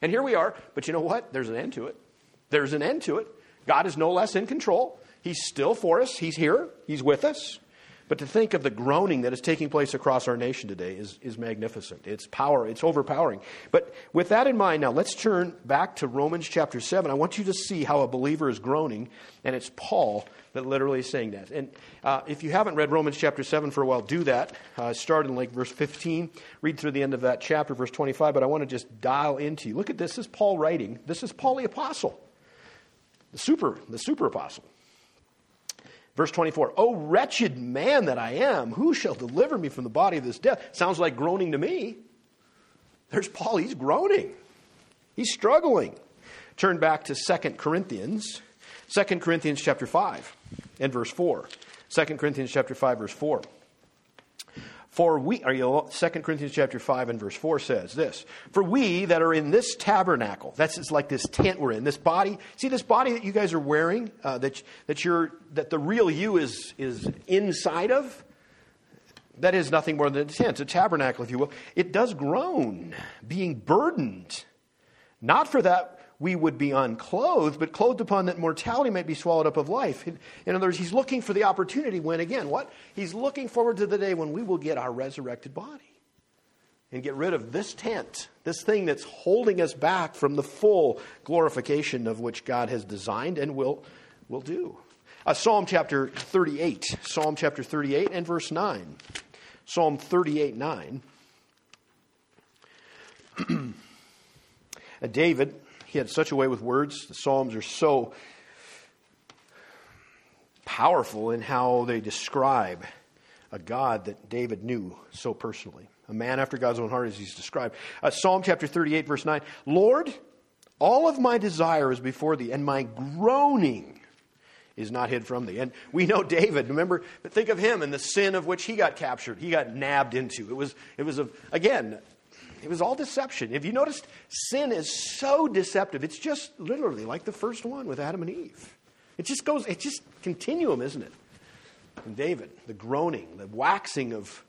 And here we are, but you know what? There's an end to it. There's an end to it. God is no less in control. He's still for us. He's here. He's with us. But to think of the groaning that is taking place across our nation today is, is magnificent. It's power, it's overpowering. But with that in mind, now let's turn back to Romans chapter 7. I want you to see how a believer is groaning, and it's Paul that literally is saying that. And uh, if you haven't read Romans chapter 7 for a while, do that. Uh, start in like verse 15, read through the end of that chapter, verse 25. But I want to just dial into you. Look at this. This is Paul writing. This is Paul the Apostle the super, the super apostle. Verse 24, Oh, wretched man that I am, who shall deliver me from the body of this death? Sounds like groaning to me. There's Paul, he's groaning. He's struggling. Turn back to 2 Corinthians, 2 Corinthians chapter 5 and verse 4. 2 Corinthians chapter 5, verse 4. For we, are you, 2 Corinthians chapter 5 and verse 4 says this, For we that are in this tabernacle, that's like this tent we're in, this body, see this body that you guys are wearing, uh, that, that, you're, that the real you is, is inside of, that is nothing more than a tent, a tabernacle, if you will. It does groan, being burdened, not for that we would be unclothed, but clothed upon that mortality might be swallowed up of life. In other words, he's looking for the opportunity when, again, what? He's looking forward to the day when we will get our resurrected body and get rid of this tent, this thing that's holding us back from the full glorification of which God has designed and will, will do. Uh, Psalm chapter 38, Psalm chapter 38 and verse 9. Psalm 38, 9. David he had such a way with words. The Psalms are so powerful in how they describe a God that David knew so personally. A man after God's own heart, as he's described. Uh, Psalm chapter 38, verse 9 Lord, all of my desire is before thee, and my groaning is not hid from thee. And we know David, remember, but think of him and the sin of which he got captured, he got nabbed into. It was, it was a, again, it was all deception. If you noticed, sin is so deceptive. It's just literally like the first one with Adam and Eve. It just goes, it's just continuum, isn't it? And David, the groaning, the waxing of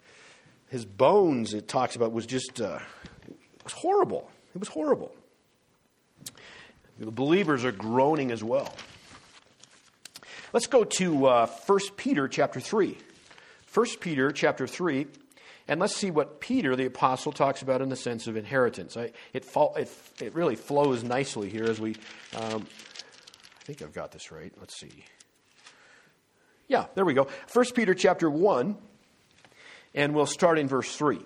his bones, it talks about, was just, uh, it was horrible. It was horrible. The believers are groaning as well. Let's go to uh, 1 Peter chapter 3. 1 Peter chapter 3, and let's see what Peter, the apostle, talks about in the sense of inheritance. I, it, it, it, really flows nicely here as we. Um, I think I've got this right. Let's see. Yeah, there we go. 1 Peter chapter 1, and we'll start in verse 3.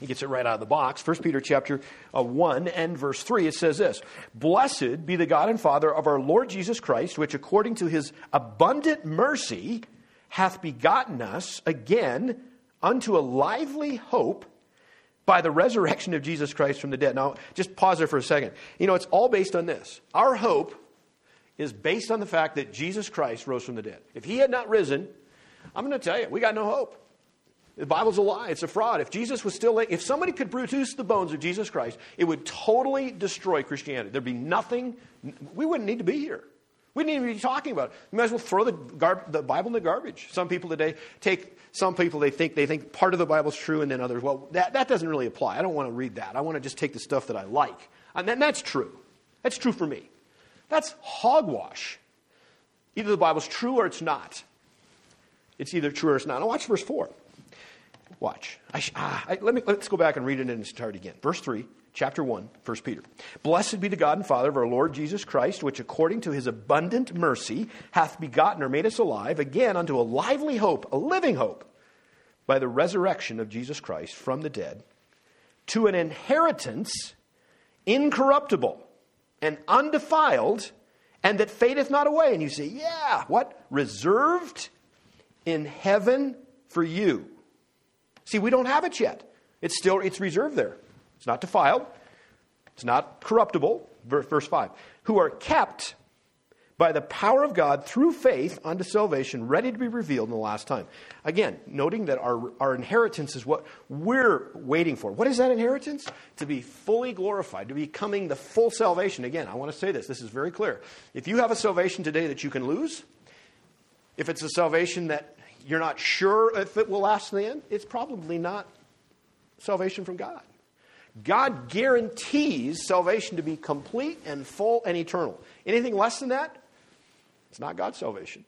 He gets it right out of the box. 1 Peter chapter uh, 1 and verse 3, it says this Blessed be the God and Father of our Lord Jesus Christ, which according to his abundant mercy hath begotten us again unto a lively hope by the resurrection of Jesus Christ from the dead. Now, just pause there for a second. You know, it's all based on this. Our hope is based on the fact that Jesus Christ rose from the dead. If he had not risen, I'm going to tell you, we got no hope. The Bible's a lie. It's a fraud. If Jesus was still, if somebody could produce the bones of Jesus Christ, it would totally destroy Christianity. There'd be nothing. We wouldn't need to be here. We wouldn't even be talking about it. You might as well throw the, the Bible in the garbage. Some people today take, some people they think, they think part of the Bible's true and then others, well, that, that doesn't really apply. I don't want to read that. I want to just take the stuff that I like. And that's true. That's true for me. That's hogwash. Either the Bible's true or it's not. It's either true or it's not. Now watch verse 4. Watch. I, ah, I, let me, let's go back and read it and start again. Verse 3, chapter 1, 1 Peter. Blessed be the God and Father of our Lord Jesus Christ, which according to his abundant mercy hath begotten or made us alive again unto a lively hope, a living hope, by the resurrection of Jesus Christ from the dead, to an inheritance incorruptible and undefiled, and that fadeth not away. And you say, yeah, what? Reserved in heaven for you See, we don't have it yet. It's still it's reserved there. It's not defiled. It's not corruptible. Verse 5. Who are kept by the power of God through faith unto salvation, ready to be revealed in the last time. Again, noting that our, our inheritance is what we're waiting for. What is that inheritance? To be fully glorified, to be becoming the full salvation. Again, I want to say this. This is very clear. If you have a salvation today that you can lose, if it's a salvation that you're not sure if it will last to the end, it's probably not salvation from God. God guarantees salvation to be complete and full and eternal. Anything less than that, it's not God's salvation.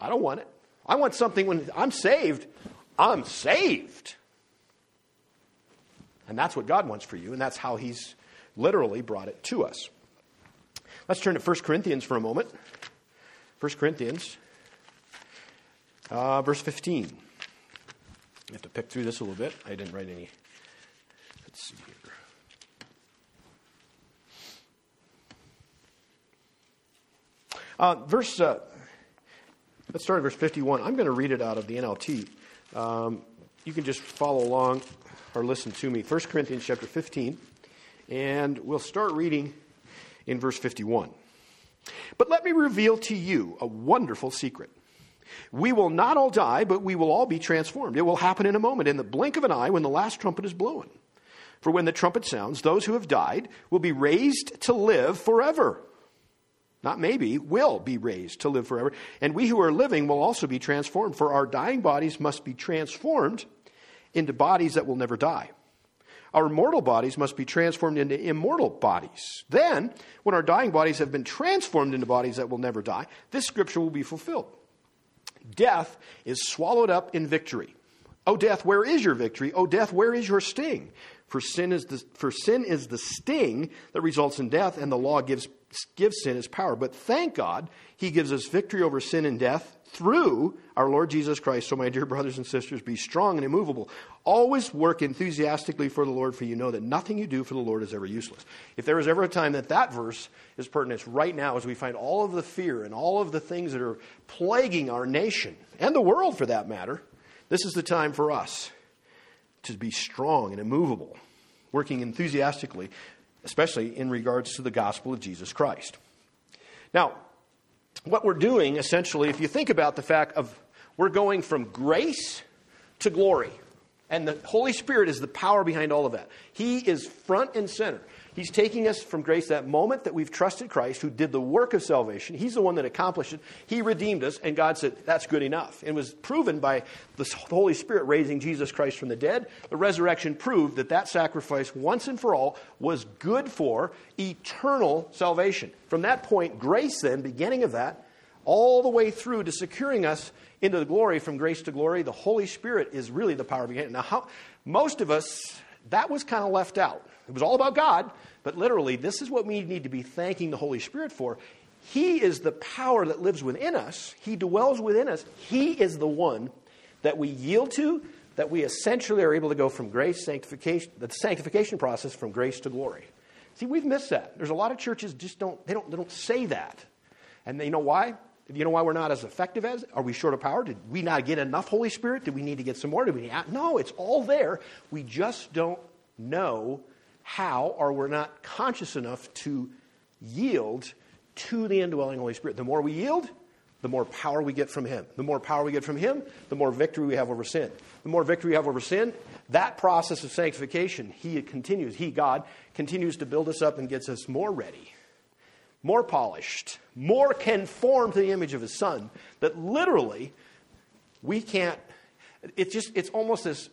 I don't want it. I want something when I'm saved, I'm saved. And that's what God wants for you, and that's how He's literally brought it to us. Let's turn to 1 Corinthians for a moment. 1 Corinthians uh, verse 15. I have to pick through this a little bit. I didn't write any. Let's see here. Uh, verse, uh, let's start at verse 51. I'm going to read it out of the NLT. Um, you can just follow along or listen to me. 1 Corinthians chapter 15, and we'll start reading in verse 51. But let me reveal to you a wonderful secret. We will not all die, but we will all be transformed. It will happen in a moment, in the blink of an eye, when the last trumpet is blown. For when the trumpet sounds, those who have died will be raised to live forever. Not maybe, will be raised to live forever. And we who are living will also be transformed, for our dying bodies must be transformed into bodies that will never die. Our mortal bodies must be transformed into immortal bodies. Then, when our dying bodies have been transformed into bodies that will never die, this scripture will be fulfilled. Death is swallowed up in victory. O death, where is your victory? O death, where is your sting? For sin is the, for sin is the sting that results in death, and the law gives give sin its power. But thank God, He gives us victory over sin and death through our Lord Jesus Christ. So, my dear brothers and sisters, be strong and immovable. Always work enthusiastically for the Lord, for you know that nothing you do for the Lord is ever useless. If there is ever a time that that verse is pertinent, right now as we find all of the fear and all of the things that are plaguing our nation and the world for that matter. This is the time for us to be strong and immovable, working enthusiastically, especially in regards to the gospel of Jesus Christ. Now, what we're doing essentially, if you think about the fact of we're going from grace to glory. And the Holy Spirit is the power behind all of that. He is front and center. He's taking us from grace that moment that we've trusted Christ, who did the work of salvation. He's the one that accomplished it. He redeemed us, and God said, That's good enough. And was proven by the Holy Spirit raising Jesus Christ from the dead. The resurrection proved that that sacrifice, once and for all, was good for eternal salvation. From that point, grace, then, beginning of that, all the way through to securing us into the glory from grace to glory, the Holy Spirit is really the power behind it. Now, how, most of us, that was kind of left out. It was all about God, but literally, this is what we need to be thanking the Holy Spirit for. He is the power that lives within us, He dwells within us. He is the one that we yield to, that we essentially are able to go from grace, sanctification, the sanctification process from grace to glory. See, we've missed that. There's a lot of churches just don't, they don't, they don't say that. And you know why? You know why we're not as effective as? Are we short of power? Did we not get enough Holy Spirit? Did we need to get some more? Did we? No, it's all there. We just don't know how or we're not conscious enough to yield to the indwelling Holy Spirit. The more we yield, the more power we get from Him. The more power we get from Him, the more victory we have over sin. The more victory we have over sin, that process of sanctification, He continues, He, God, continues to build us up and gets us more ready, more polished, more conformed to the image of His Son, that literally we can't, it's just, it's almost do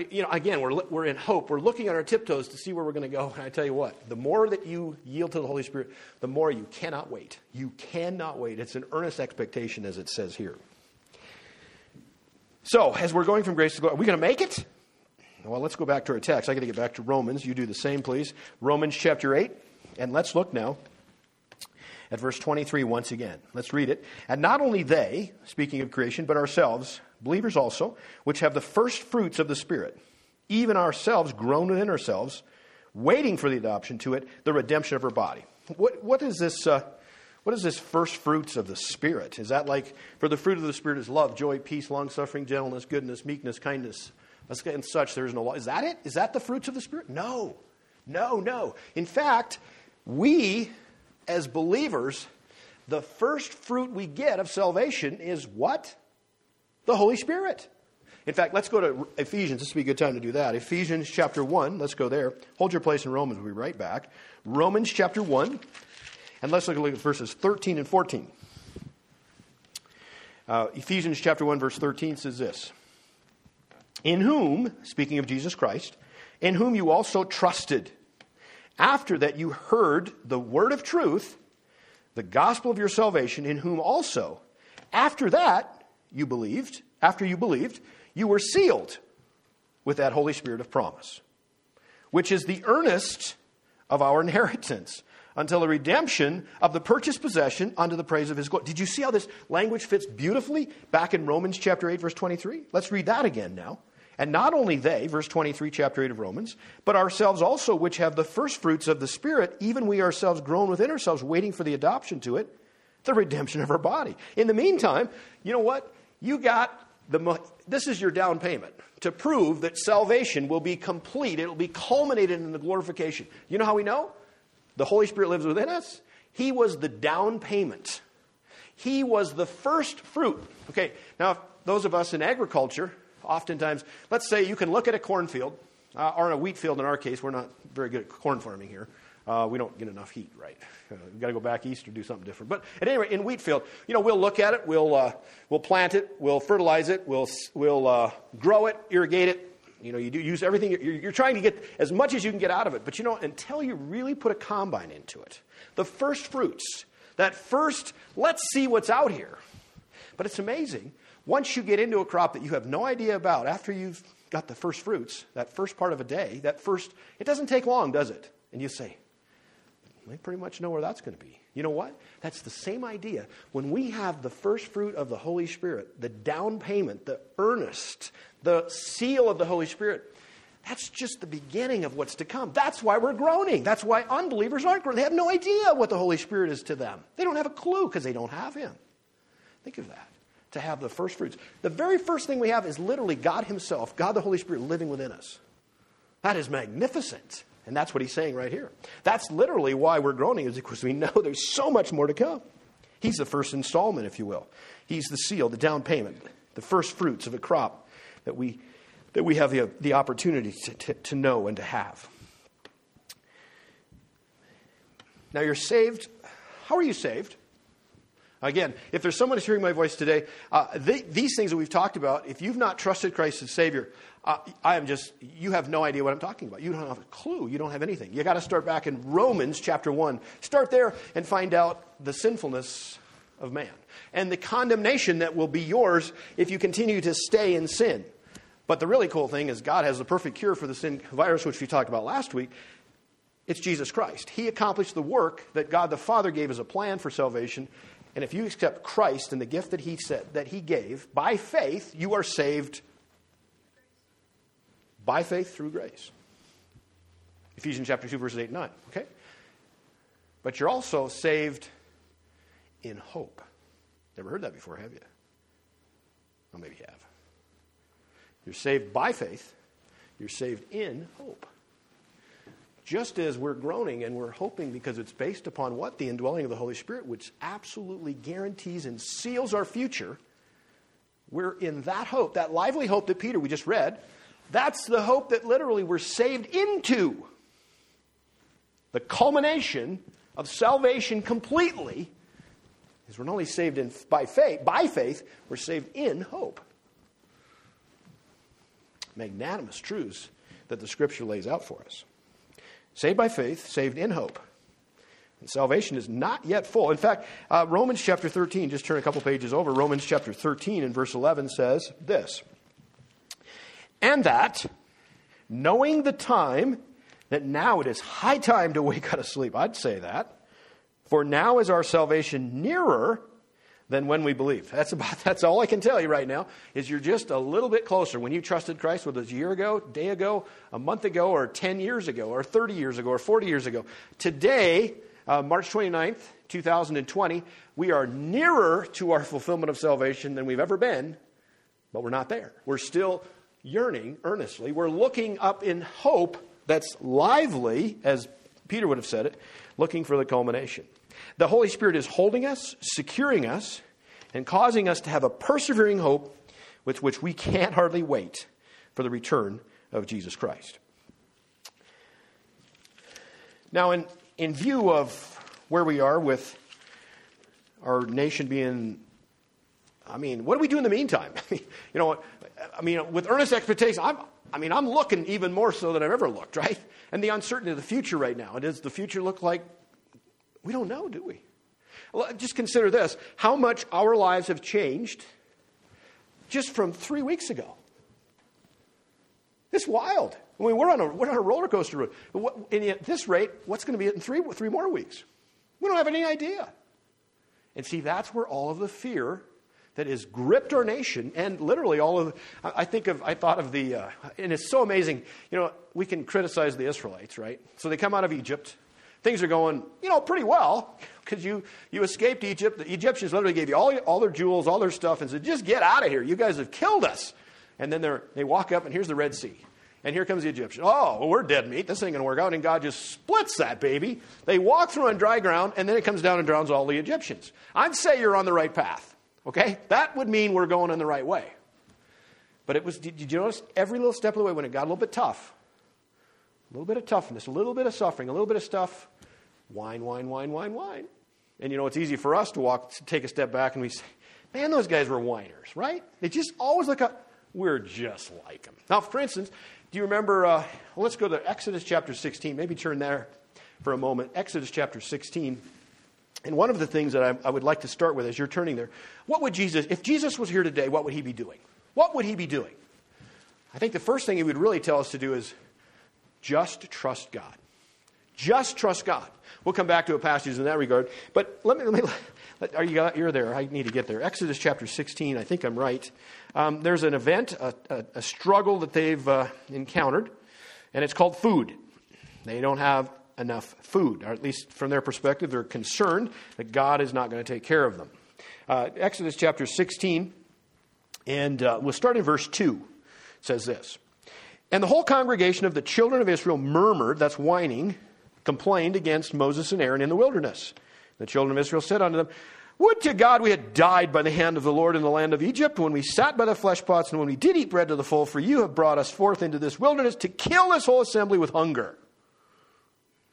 you, you know, again, we're, we're in hope. We're looking at our tiptoes to see where we're going to go. And I tell you what, the more that you yield to the Holy Spirit, the more you cannot wait. You cannot wait. It's an earnest expectation, as it says here. So, as we're going from grace to glory, are we going to make it? Well, let's go back to our text. I got to get back to Romans. You do the same, please. Romans chapter 8. And let's look now at verse 23 once again. Let's read it. And not only they, speaking of creation, but ourselves, believers also, which have the first fruits of the Spirit, even ourselves groan within ourselves, waiting for the adoption to it, the redemption of our body. What, what is this? Uh, what is this first fruits of the Spirit? Is that like, for the fruit of the Spirit is love, joy, peace, long suffering, gentleness, goodness, meekness, kindness, and such? There is no law. Is that it? Is that the fruits of the Spirit? No. No, no. In fact, we, as believers, the first fruit we get of salvation is what? The Holy Spirit. In fact, let's go to Ephesians. This would be a good time to do that. Ephesians chapter 1. Let's go there. Hold your place in Romans. We'll be right back. Romans chapter 1. And let's look at verses 13 and 14. Uh, Ephesians chapter 1, verse 13 says this In whom, speaking of Jesus Christ, in whom you also trusted, after that you heard the word of truth, the gospel of your salvation, in whom also, after that, you believed, after you believed, you were sealed with that Holy Spirit of promise, which is the earnest of our inheritance until the redemption of the purchased possession unto the praise of his glory. Did you see how this language fits beautifully back in Romans chapter 8 verse 23? Let's read that again now. And not only they, verse 23, chapter 8 of Romans, but ourselves also, which have the first fruits of the Spirit, even we ourselves groan within ourselves, waiting for the adoption to it, the redemption of our body. In the meantime, you know what? You got the, this is your down payment to prove that salvation will be complete. It will be culminated in the glorification. You know how we know? The Holy Spirit lives within us. He was the down payment. He was the first fruit. Okay, now, those of us in agriculture, oftentimes, let's say you can look at a cornfield, uh, or in a wheat field in our case, we're not very good at corn farming here. Uh, we don't get enough heat, right? Uh, we've got to go back east or do something different. But at any rate, in wheat field, you know, we'll look at it, we'll, uh, we'll plant it, we'll fertilize it, we'll, we'll uh, grow it, irrigate it. You know, you do use everything. You're, you're trying to get as much as you can get out of it. But you know, until you really put a combine into it, the first fruits, that first, let's see what's out here. But it's amazing. Once you get into a crop that you have no idea about, after you've got the first fruits, that first part of a day, that first, it doesn't take long, does it? And you say, they pretty much know where that's going to be. You know what? That's the same idea. When we have the first fruit of the Holy Spirit, the down payment, the earnest, the seal of the Holy Spirit, that's just the beginning of what's to come. That's why we're groaning. That's why unbelievers aren't groaning. They have no idea what the Holy Spirit is to them. They don't have a clue because they don't have Him. Think of that. To have the first fruits. The very first thing we have is literally God Himself, God the Holy Spirit living within us. That is magnificent. And that's what he's saying right here. That's literally why we're groaning, is because we know there's so much more to come. He's the first installment, if you will. He's the seal, the down payment, the first fruits of a crop that we that we have the, the opportunity to, to, to know and to have. Now, you're saved. How are you saved? Again, if there's someone who's hearing my voice today, uh, these things that we've talked about, if you've not trusted Christ as Savior, uh, I am just, you have no idea what I'm talking about. You don't have a clue. You don't have anything. You got to start back in Romans chapter 1. Start there and find out the sinfulness of man and the condemnation that will be yours if you continue to stay in sin. But the really cool thing is, God has the perfect cure for the sin virus, which we talked about last week. It's Jesus Christ. He accomplished the work that God the Father gave as a plan for salvation. And if you accept Christ and the gift that He said that He gave by faith, you are saved by faith through grace. Ephesians chapter 2, verses 8 and 9. Okay? But you're also saved in hope. Never heard that before, have you? Well, maybe you have. You're saved by faith, you're saved in hope. Just as we're groaning and we're hoping because it's based upon what? The indwelling of the Holy Spirit, which absolutely guarantees and seals our future. We're in that hope, that lively hope that Peter, we just read, that's the hope that literally we're saved into. The culmination of salvation completely is we're not only saved in, by faith, by faith, we're saved in hope magnanimous truths that the Scripture lays out for us. Saved by faith, saved in hope. And salvation is not yet full. In fact, uh, Romans chapter 13, just turn a couple pages over, Romans chapter 13 and verse 11 says this And that, knowing the time, that now it is high time to wake out of sleep. I'd say that. For now is our salvation nearer than when we believe. That's about that's all I can tell you right now. Is you're just a little bit closer when you trusted Christ, whether it's a year ago, day ago, a month ago, or 10 years ago, or 30 years ago, or 40 years ago. Today, uh, March 29th, 2020, we are nearer to our fulfillment of salvation than we've ever been, but we're not there. We're still yearning earnestly. We're looking up in hope that's lively, as Peter would have said it, looking for the culmination. The Holy Spirit is holding us, securing us, and causing us to have a persevering hope with which we can't hardly wait for the return of Jesus Christ. Now, in, in view of where we are with our nation being, I mean, what do we do in the meantime? you know, I mean, with earnest expectation, I'm, I mean, I'm looking even more so than I've ever looked, right? And the uncertainty of the future right now. Does the future look like we don't know, do we? Just consider this how much our lives have changed just from three weeks ago. It's wild. I mean, we're on a, we're on a roller coaster road. And at this rate, what's going to be in three, three more weeks? We don't have any idea. And see, that's where all of the fear that has gripped our nation and literally all of I think of I thought of the uh, and it's so amazing you know we can criticize the Israelites right so they come out of Egypt things are going, you know, pretty well because you, you escaped Egypt. The Egyptians literally gave you all, all their jewels, all their stuff, and said, just get out of here. You guys have killed us. And then they walk up, and here's the Red Sea. And here comes the Egyptian. Oh, well, we're dead meat. This ain't going to work out. And God just splits that baby. They walk through on dry ground, and then it comes down and drowns all the Egyptians. I'd say you're on the right path. Okay? That would mean we're going in the right way. But it was, did you notice every little step of the way when it got a little bit tough? A little bit of toughness, a little bit of suffering, a little bit of stuff whine, whine, whine, whine, whine. And you know, it's easy for us to walk, to take a step back and we say, man, those guys were whiners, right? They just always look up. We're just like them. Now, for instance, do you remember? Uh, well, let's go to Exodus chapter 16. Maybe turn there for a moment. Exodus chapter 16. And one of the things that I, I would like to start with as you're turning there, what would Jesus, if Jesus was here today, what would he be doing? What would he be doing? I think the first thing he would really tell us to do is just trust God. Just trust God. We'll come back to a passage in that regard. But let me, let me are you, you're there. I need to get there. Exodus chapter 16, I think I'm right. Um, there's an event, a, a, a struggle that they've uh, encountered, and it's called food. They don't have enough food, or at least from their perspective, they're concerned that God is not going to take care of them. Uh, Exodus chapter 16, and uh, we'll start in verse 2. It says this And the whole congregation of the children of Israel murmured, that's whining, complained against Moses and Aaron in the wilderness. The children of Israel said unto them, Would to God we had died by the hand of the Lord in the land of Egypt, when we sat by the flesh pots, and when we did eat bread to the full, for you have brought us forth into this wilderness to kill this whole assembly with hunger.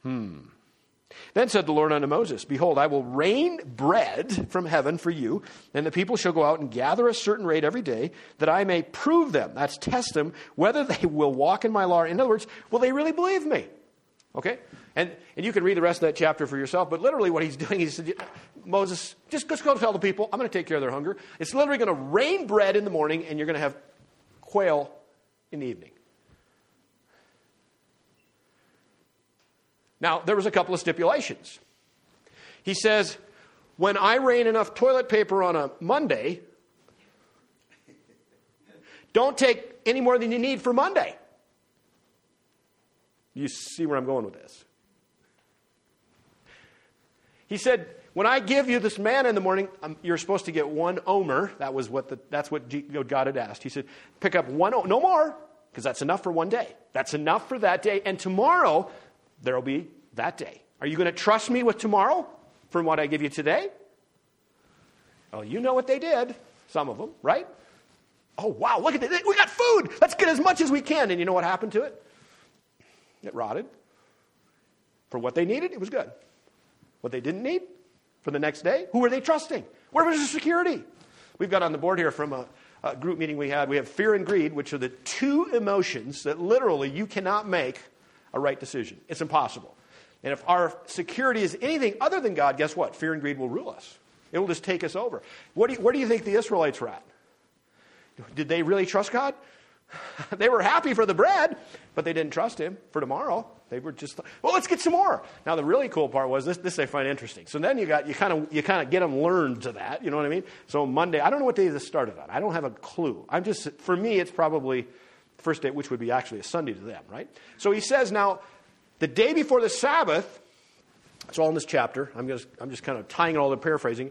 Hmm. Then said the Lord unto Moses, Behold, I will rain bread from heaven for you, and the people shall go out and gather a certain rate every day, that I may prove them, that's test them, whether they will walk in my law. In other words, will they really believe me? Okay? And, and you can read the rest of that chapter for yourself, but literally what he's doing, he said, Moses, just, just go tell the people, I'm going to take care of their hunger. It's literally going to rain bread in the morning, and you're going to have quail in the evening. Now, there was a couple of stipulations. He says, when I rain enough toilet paper on a Monday, don't take any more than you need for Monday. You see where I'm going with this? He said, when I give you this manna in the morning, um, you're supposed to get one omer. That was what the, that's what God had asked. He said, pick up one, no more, because that's enough for one day. That's enough for that day. And tomorrow, there will be that day. Are you going to trust me with tomorrow from what I give you today? Oh, you know what they did. Some of them, right? Oh, wow, look at it. We got food. Let's get as much as we can. And you know what happened to it? It rotted. For what they needed, it was good. What they didn't need for the next day, who were they trusting? Where was the security? We've got on the board here from a, a group meeting we had, we have fear and greed, which are the two emotions that literally you cannot make a right decision. It's impossible. And if our security is anything other than God, guess what? Fear and greed will rule us. It will just take us over. What do you, where do you think the Israelites were at? Did they really trust God? they were happy for the bread, but they didn't trust Him for tomorrow. They were just, well, let's get some more. Now, the really cool part was this, this I find interesting. So then you got, you kind of, you kind of get them learned to that. You know what I mean? So Monday, I don't know what day this started on. I don't have a clue. I'm just, for me, it's probably first day, which would be actually a Sunday to them, right? So he says now, the day before the Sabbath, it's all in this chapter. I'm just, I'm just kind of tying it all to paraphrasing.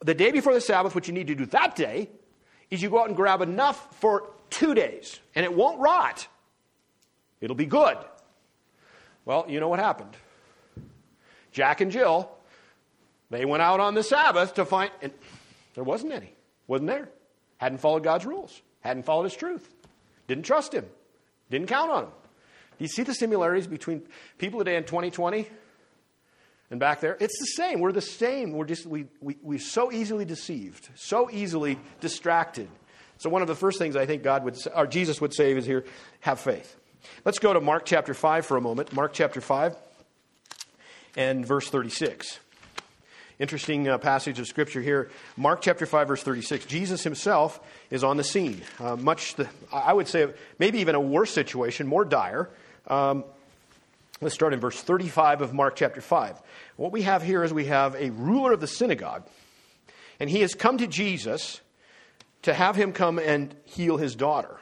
The day before the Sabbath, what you need to do that day is you go out and grab enough for two days, and it won't rot. It'll be good. Well, you know what happened. Jack and Jill, they went out on the Sabbath to find, and there wasn't any. Wasn't there. Hadn't followed God's rules. Hadn't followed His truth. Didn't trust Him. Didn't count on Him. Do you see the similarities between people today in 2020 and back there? It's the same. We're the same. We're just, we, we, we're so easily deceived, so easily distracted. So, one of the first things I think God would, or Jesus would say is here have faith. Let's go to Mark chapter 5 for a moment. Mark chapter 5 and verse 36. Interesting uh, passage of scripture here. Mark chapter 5, verse 36. Jesus himself is on the scene. Uh, much, the, I would say, maybe even a worse situation, more dire. Um, let's start in verse 35 of Mark chapter 5. What we have here is we have a ruler of the synagogue, and he has come to Jesus to have him come and heal his daughter.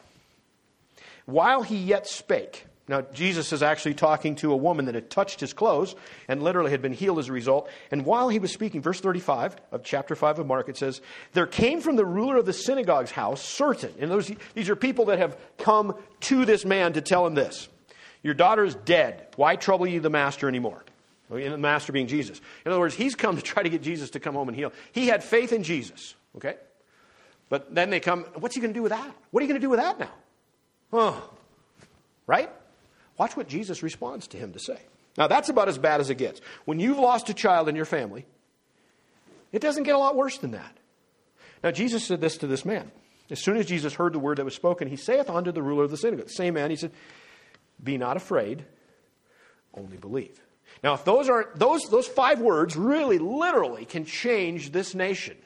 While he yet spake, now, Jesus is actually talking to a woman that had touched his clothes and literally had been healed as a result. And while he was speaking, verse 35 of chapter 5 of Mark, it says, There came from the ruler of the synagogue's house certain, and those, these are people that have come to this man to tell him this Your daughter is dead. Why trouble you the master anymore? And the master being Jesus. In other words, he's come to try to get Jesus to come home and heal. He had faith in Jesus, okay? But then they come, what's he going to do with that? What are you going to do with that now? Oh, right? Watch what Jesus responds to him to say. Now, that's about as bad as it gets. When you've lost a child in your family, it doesn't get a lot worse than that. Now, Jesus said this to this man. As soon as Jesus heard the word that was spoken, he saith unto the ruler of the synagogue, the same man, he said, Be not afraid, only believe. Now, if those are those those five words really literally can change this nation.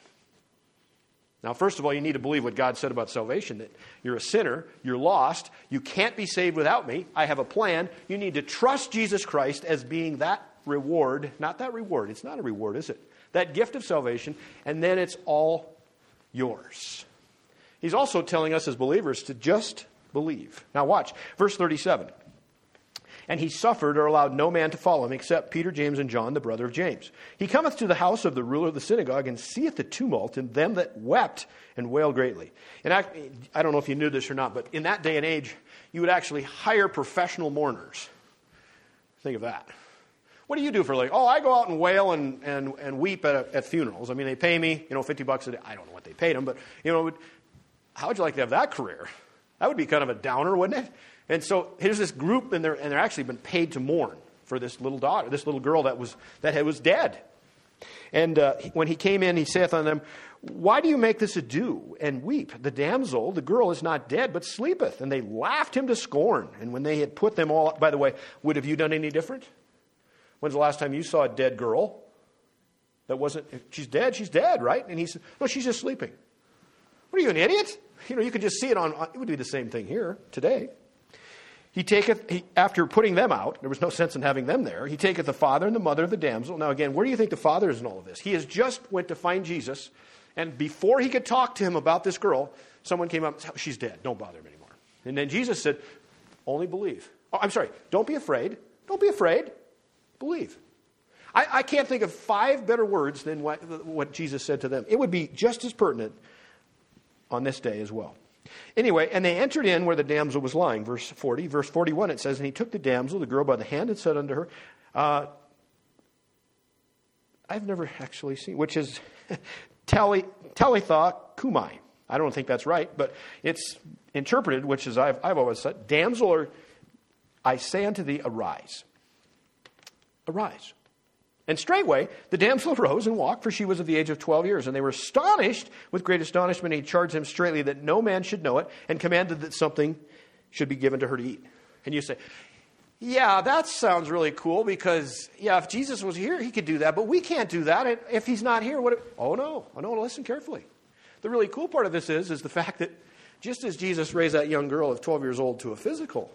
Now, first of all, you need to believe what God said about salvation that you're a sinner, you're lost, you can't be saved without me. I have a plan. You need to trust Jesus Christ as being that reward, not that reward. It's not a reward, is it? That gift of salvation, and then it's all yours. He's also telling us as believers to just believe. Now, watch. Verse 37. And he suffered or allowed no man to follow him except Peter, James, and John, the brother of James. He cometh to the house of the ruler of the synagogue and seeth the tumult and them that wept and wailed greatly. And I, I don't know if you knew this or not, but in that day and age, you would actually hire professional mourners. Think of that. What do you do for like? Oh, I go out and wail and, and, and weep at, at funerals. I mean, they pay me, you know, 50 bucks a day. I don't know what they paid them, but, you know, how would you like to have that career? That would be kind of a downer, wouldn't it? And so here's this group, and they're, and they're actually been paid to mourn for this little daughter, this little girl that was, that was dead. And uh, when he came in, he saith unto them, Why do you make this ado and weep? The damsel, the girl, is not dead, but sleepeth. And they laughed him to scorn. And when they had put them all, by the way, would have you done any different? When's the last time you saw a dead girl? That wasn't, she's dead, she's dead, right? And he said, No, she's just sleeping. What are you, an idiot? You know, you could just see it on, it would be the same thing here today. He taketh, he, after putting them out, there was no sense in having them there, he taketh the father and the mother of the damsel. Now, again, where do you think the father is in all of this? He has just went to find Jesus, and before he could talk to him about this girl, someone came up and said, She's dead. Don't bother him anymore. And then Jesus said, Only believe. Oh, I'm sorry. Don't be afraid. Don't be afraid. Believe. I, I can't think of five better words than what, what Jesus said to them. It would be just as pertinent on this day as well. Anyway, and they entered in where the damsel was lying. Verse 40. Verse 41, it says, And he took the damsel, the girl, by the hand and said unto her, uh, I've never actually seen, which is Talitha Kumai. I don't think that's right, but it's interpreted, which is I've, I've always said, damsel, or I say unto thee, arise. Arise. And straightway the damsel arose and walked, for she was of the age of twelve years. And they were astonished with great astonishment. He charged him straightly that no man should know it, and commanded that something should be given to her to eat. And you say, yeah, that sounds really cool because, yeah, if Jesus was here, he could do that, but we can't do that. If he's not here, what? Oh, no. Oh, no, listen carefully. The really cool part of this is, is the fact that just as Jesus raised that young girl of 12 years old to a physical,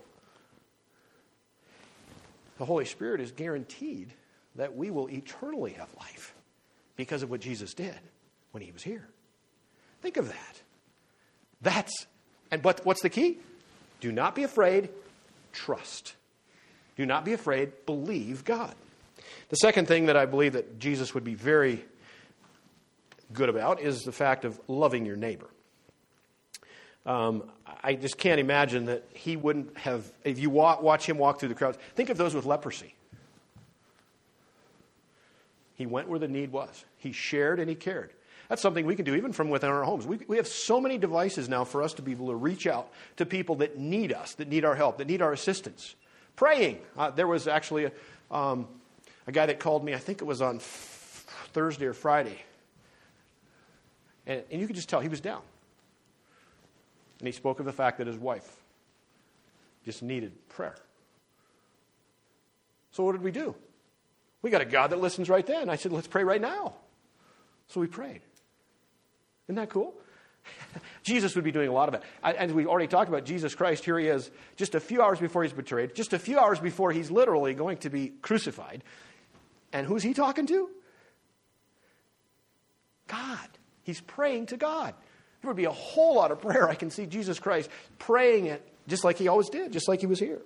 the Holy Spirit is guaranteed that we will eternally have life because of what Jesus did when he was here. Think of that. That's, and but what's the key? Do not be afraid, trust. Do not be afraid, believe God. The second thing that I believe that Jesus would be very good about is the fact of loving your neighbor. Um, I just can't imagine that he wouldn't have, if you watch him walk through the crowds, think of those with leprosy. He went where the need was. He shared and he cared. That's something we can do even from within our homes. We, we have so many devices now for us to be able to reach out to people that need us, that need our help, that need our assistance. Praying. Uh, there was actually a, um, a guy that called me, I think it was on f- Thursday or Friday. And, and you could just tell he was down. And he spoke of the fact that his wife just needed prayer. So what did we do? We got a God that listens right then. I said, let's pray right now. So we prayed. Isn't that cool? Jesus would be doing a lot of it. As we've already talked about, Jesus Christ, here he is, just a few hours before he's betrayed, just a few hours before he's literally going to be crucified. And who's he talking to? God. He's praying to God. There would be a whole lot of prayer. I can see Jesus Christ praying it just like he always did, just like he was here.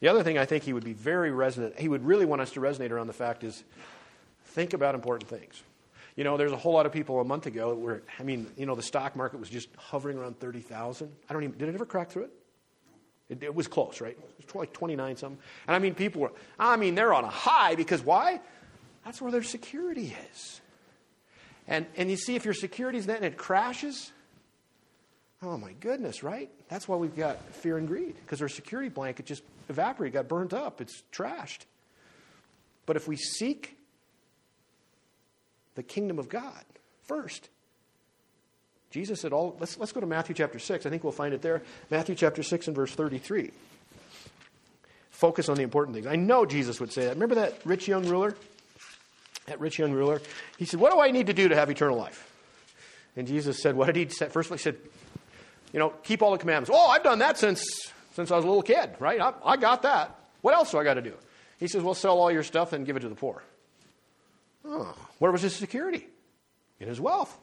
The other thing I think he would be very resonant, he would really want us to resonate around the fact is think about important things. You know, there's a whole lot of people a month ago where, I mean, you know, the stock market was just hovering around 30,000. I don't even, did it ever crack through it? It, it was close, right? It was like 29 something. And I mean, people were, I mean, they're on a high because why? That's where their security is. And, and you see, if your security is and it crashes, oh my goodness, right? That's why we've got fear and greed because our security blanket just evaporated, got burnt up, it's trashed. But if we seek the kingdom of God first, Jesus said, all, let's, let's go to Matthew chapter 6. I think we'll find it there. Matthew chapter 6 and verse 33. Focus on the important things. I know Jesus would say that. Remember that rich young ruler? That rich young ruler? He said, What do I need to do to have eternal life? And Jesus said, What did he say? First of all, he said, You know, keep all the commandments. Oh, I've done that since, since I was a little kid, right? I, I got that. What else do I got to do? He says, Well, sell all your stuff and give it to the poor. Oh, where was his security? In his wealth.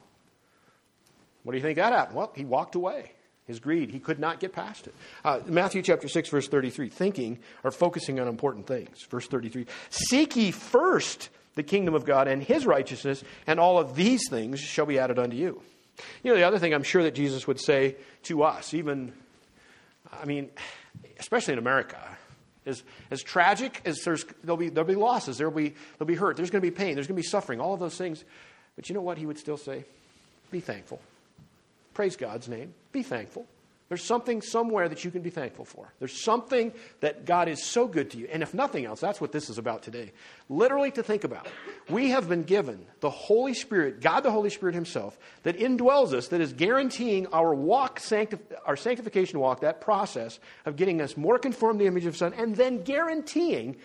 What do you think that happened? Well, he walked away. His greed, he could not get past it. Uh, Matthew chapter 6, verse 33, thinking or focusing on important things. Verse 33 Seek ye first the kingdom of God and his righteousness, and all of these things shall be added unto you. You know, the other thing I'm sure that Jesus would say to us, even, I mean, especially in America, is as tragic as there's, there'll be, there'll be losses, there'll be, there'll be hurt, there's going to be pain, there's going to be suffering, all of those things. But you know what he would still say? Be thankful. Praise God's name. Be thankful. There's something somewhere that you can be thankful for. There's something that God is so good to you. And if nothing else, that's what this is about today. Literally to think about. We have been given the Holy Spirit, God the Holy Spirit Himself, that indwells us, that is guaranteeing our walk, sanctif- our sanctification walk, that process of getting us more conformed to the image of Son, and then guaranteeing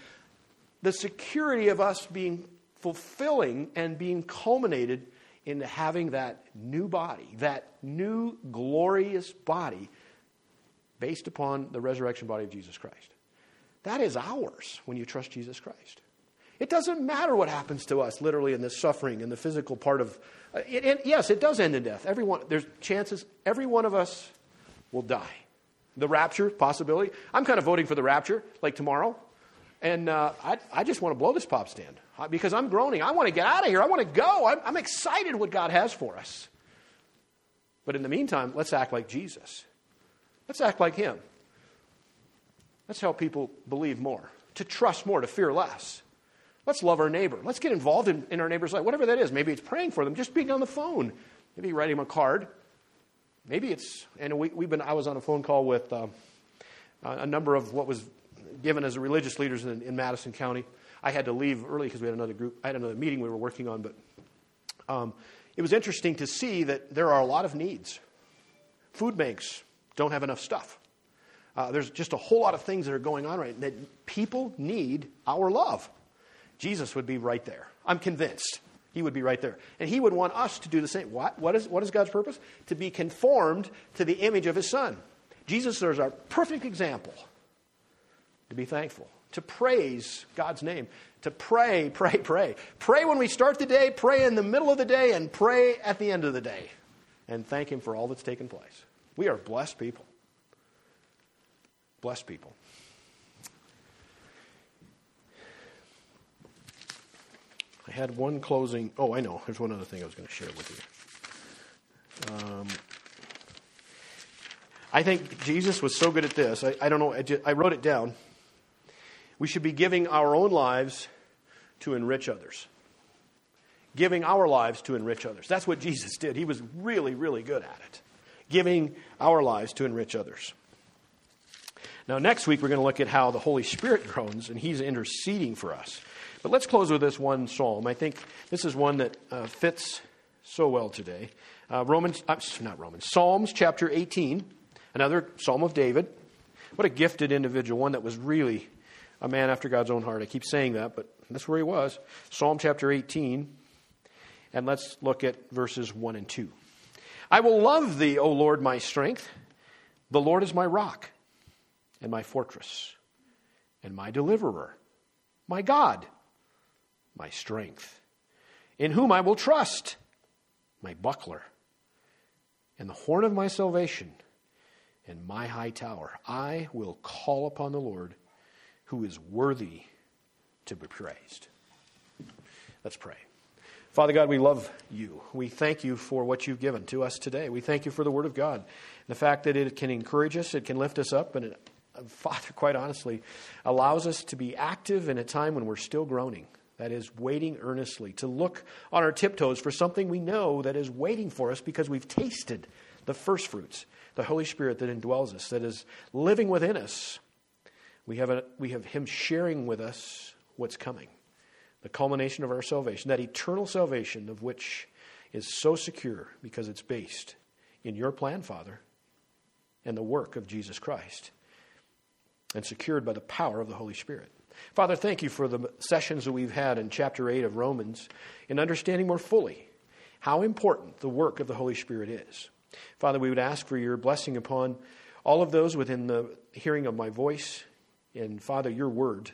the security of us being fulfilling and being culminated into having that new body, that new glorious body based upon the resurrection body of Jesus Christ. That is ours when you trust Jesus Christ. It doesn't matter what happens to us literally in this suffering and the physical part of uh, it, it, yes, it does end in death. Everyone there's chances every one of us will die. The rapture possibility. I'm kind of voting for the rapture like tomorrow. And uh, I, I just want to blow this pop stand because I'm groaning. I want to get out of here. I want to go. I'm, I'm excited what God has for us. But in the meantime, let's act like Jesus. Let's act like Him. Let's help people believe more, to trust more, to fear less. Let's love our neighbor. Let's get involved in, in our neighbor's life, whatever that is. Maybe it's praying for them, just being on the phone, maybe writing them a card. Maybe it's, and we, have been, I was on a phone call with um, a number of what was given as religious leaders in, in Madison County. I had to leave early because we had another group. I had another meeting we were working on, but um, it was interesting to see that there are a lot of needs. Food banks don't have enough stuff. Uh, there's just a whole lot of things that are going on right that people need our love. Jesus would be right there. I'm convinced he would be right there, and he would want us to do the same. What? What is what is God's purpose? To be conformed to the image of His Son. Jesus is our perfect example. To be thankful to praise God's name, to pray, pray, pray. Pray when we start the day, pray in the middle of the day, and pray at the end of the day. And thank Him for all that's taken place. We are blessed people. Blessed people. I had one closing. Oh, I know. There's one other thing I was going to share with you. Um, I think Jesus was so good at this. I, I don't know. I, just, I wrote it down. We should be giving our own lives to enrich others. Giving our lives to enrich others. That's what Jesus did. He was really, really good at it. Giving our lives to enrich others. Now, next week, we're going to look at how the Holy Spirit groans, and He's interceding for us. But let's close with this one psalm. I think this is one that uh, fits so well today. Uh, Romans, uh, not Romans, Psalms chapter 18, another psalm of David. What a gifted individual, one that was really a man after God's own heart. I keep saying that, but that's where he was. Psalm chapter 18, and let's look at verses 1 and 2. I will love thee, O Lord, my strength. The Lord is my rock and my fortress and my deliverer, my God, my strength, in whom I will trust, my buckler and the horn of my salvation and my high tower. I will call upon the Lord who is worthy to be praised. Let's pray. Father God, we love you. We thank you for what you've given to us today. We thank you for the Word of God. The fact that it can encourage us, it can lift us up, and it, uh, Father, quite honestly, allows us to be active in a time when we're still groaning. That is, waiting earnestly, to look on our tiptoes for something we know that is waiting for us because we've tasted the first fruits, the Holy Spirit that indwells us, that is living within us we have, a, we have Him sharing with us what's coming the culmination of our salvation, that eternal salvation of which is so secure because it's based in your plan, Father, and the work of Jesus Christ, and secured by the power of the Holy Spirit. Father, thank you for the sessions that we've had in chapter 8 of Romans in understanding more fully how important the work of the Holy Spirit is. Father, we would ask for your blessing upon all of those within the hearing of my voice, and Father, your word,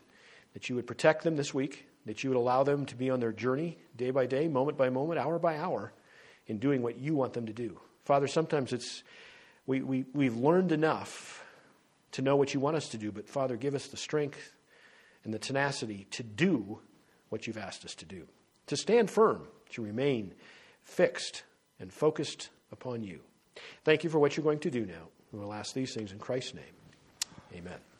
that you would protect them this week, that you would allow them to be on their journey day by day, moment by moment, hour by hour, in doing what you want them to do. Father, sometimes it's we, we, we've learned enough to know what you want us to do, but Father, give us the strength and the tenacity to do what you've asked us to do, to stand firm, to remain fixed and focused upon you. Thank you for what you're going to do now. We will ask these things in Christ's name. Amen.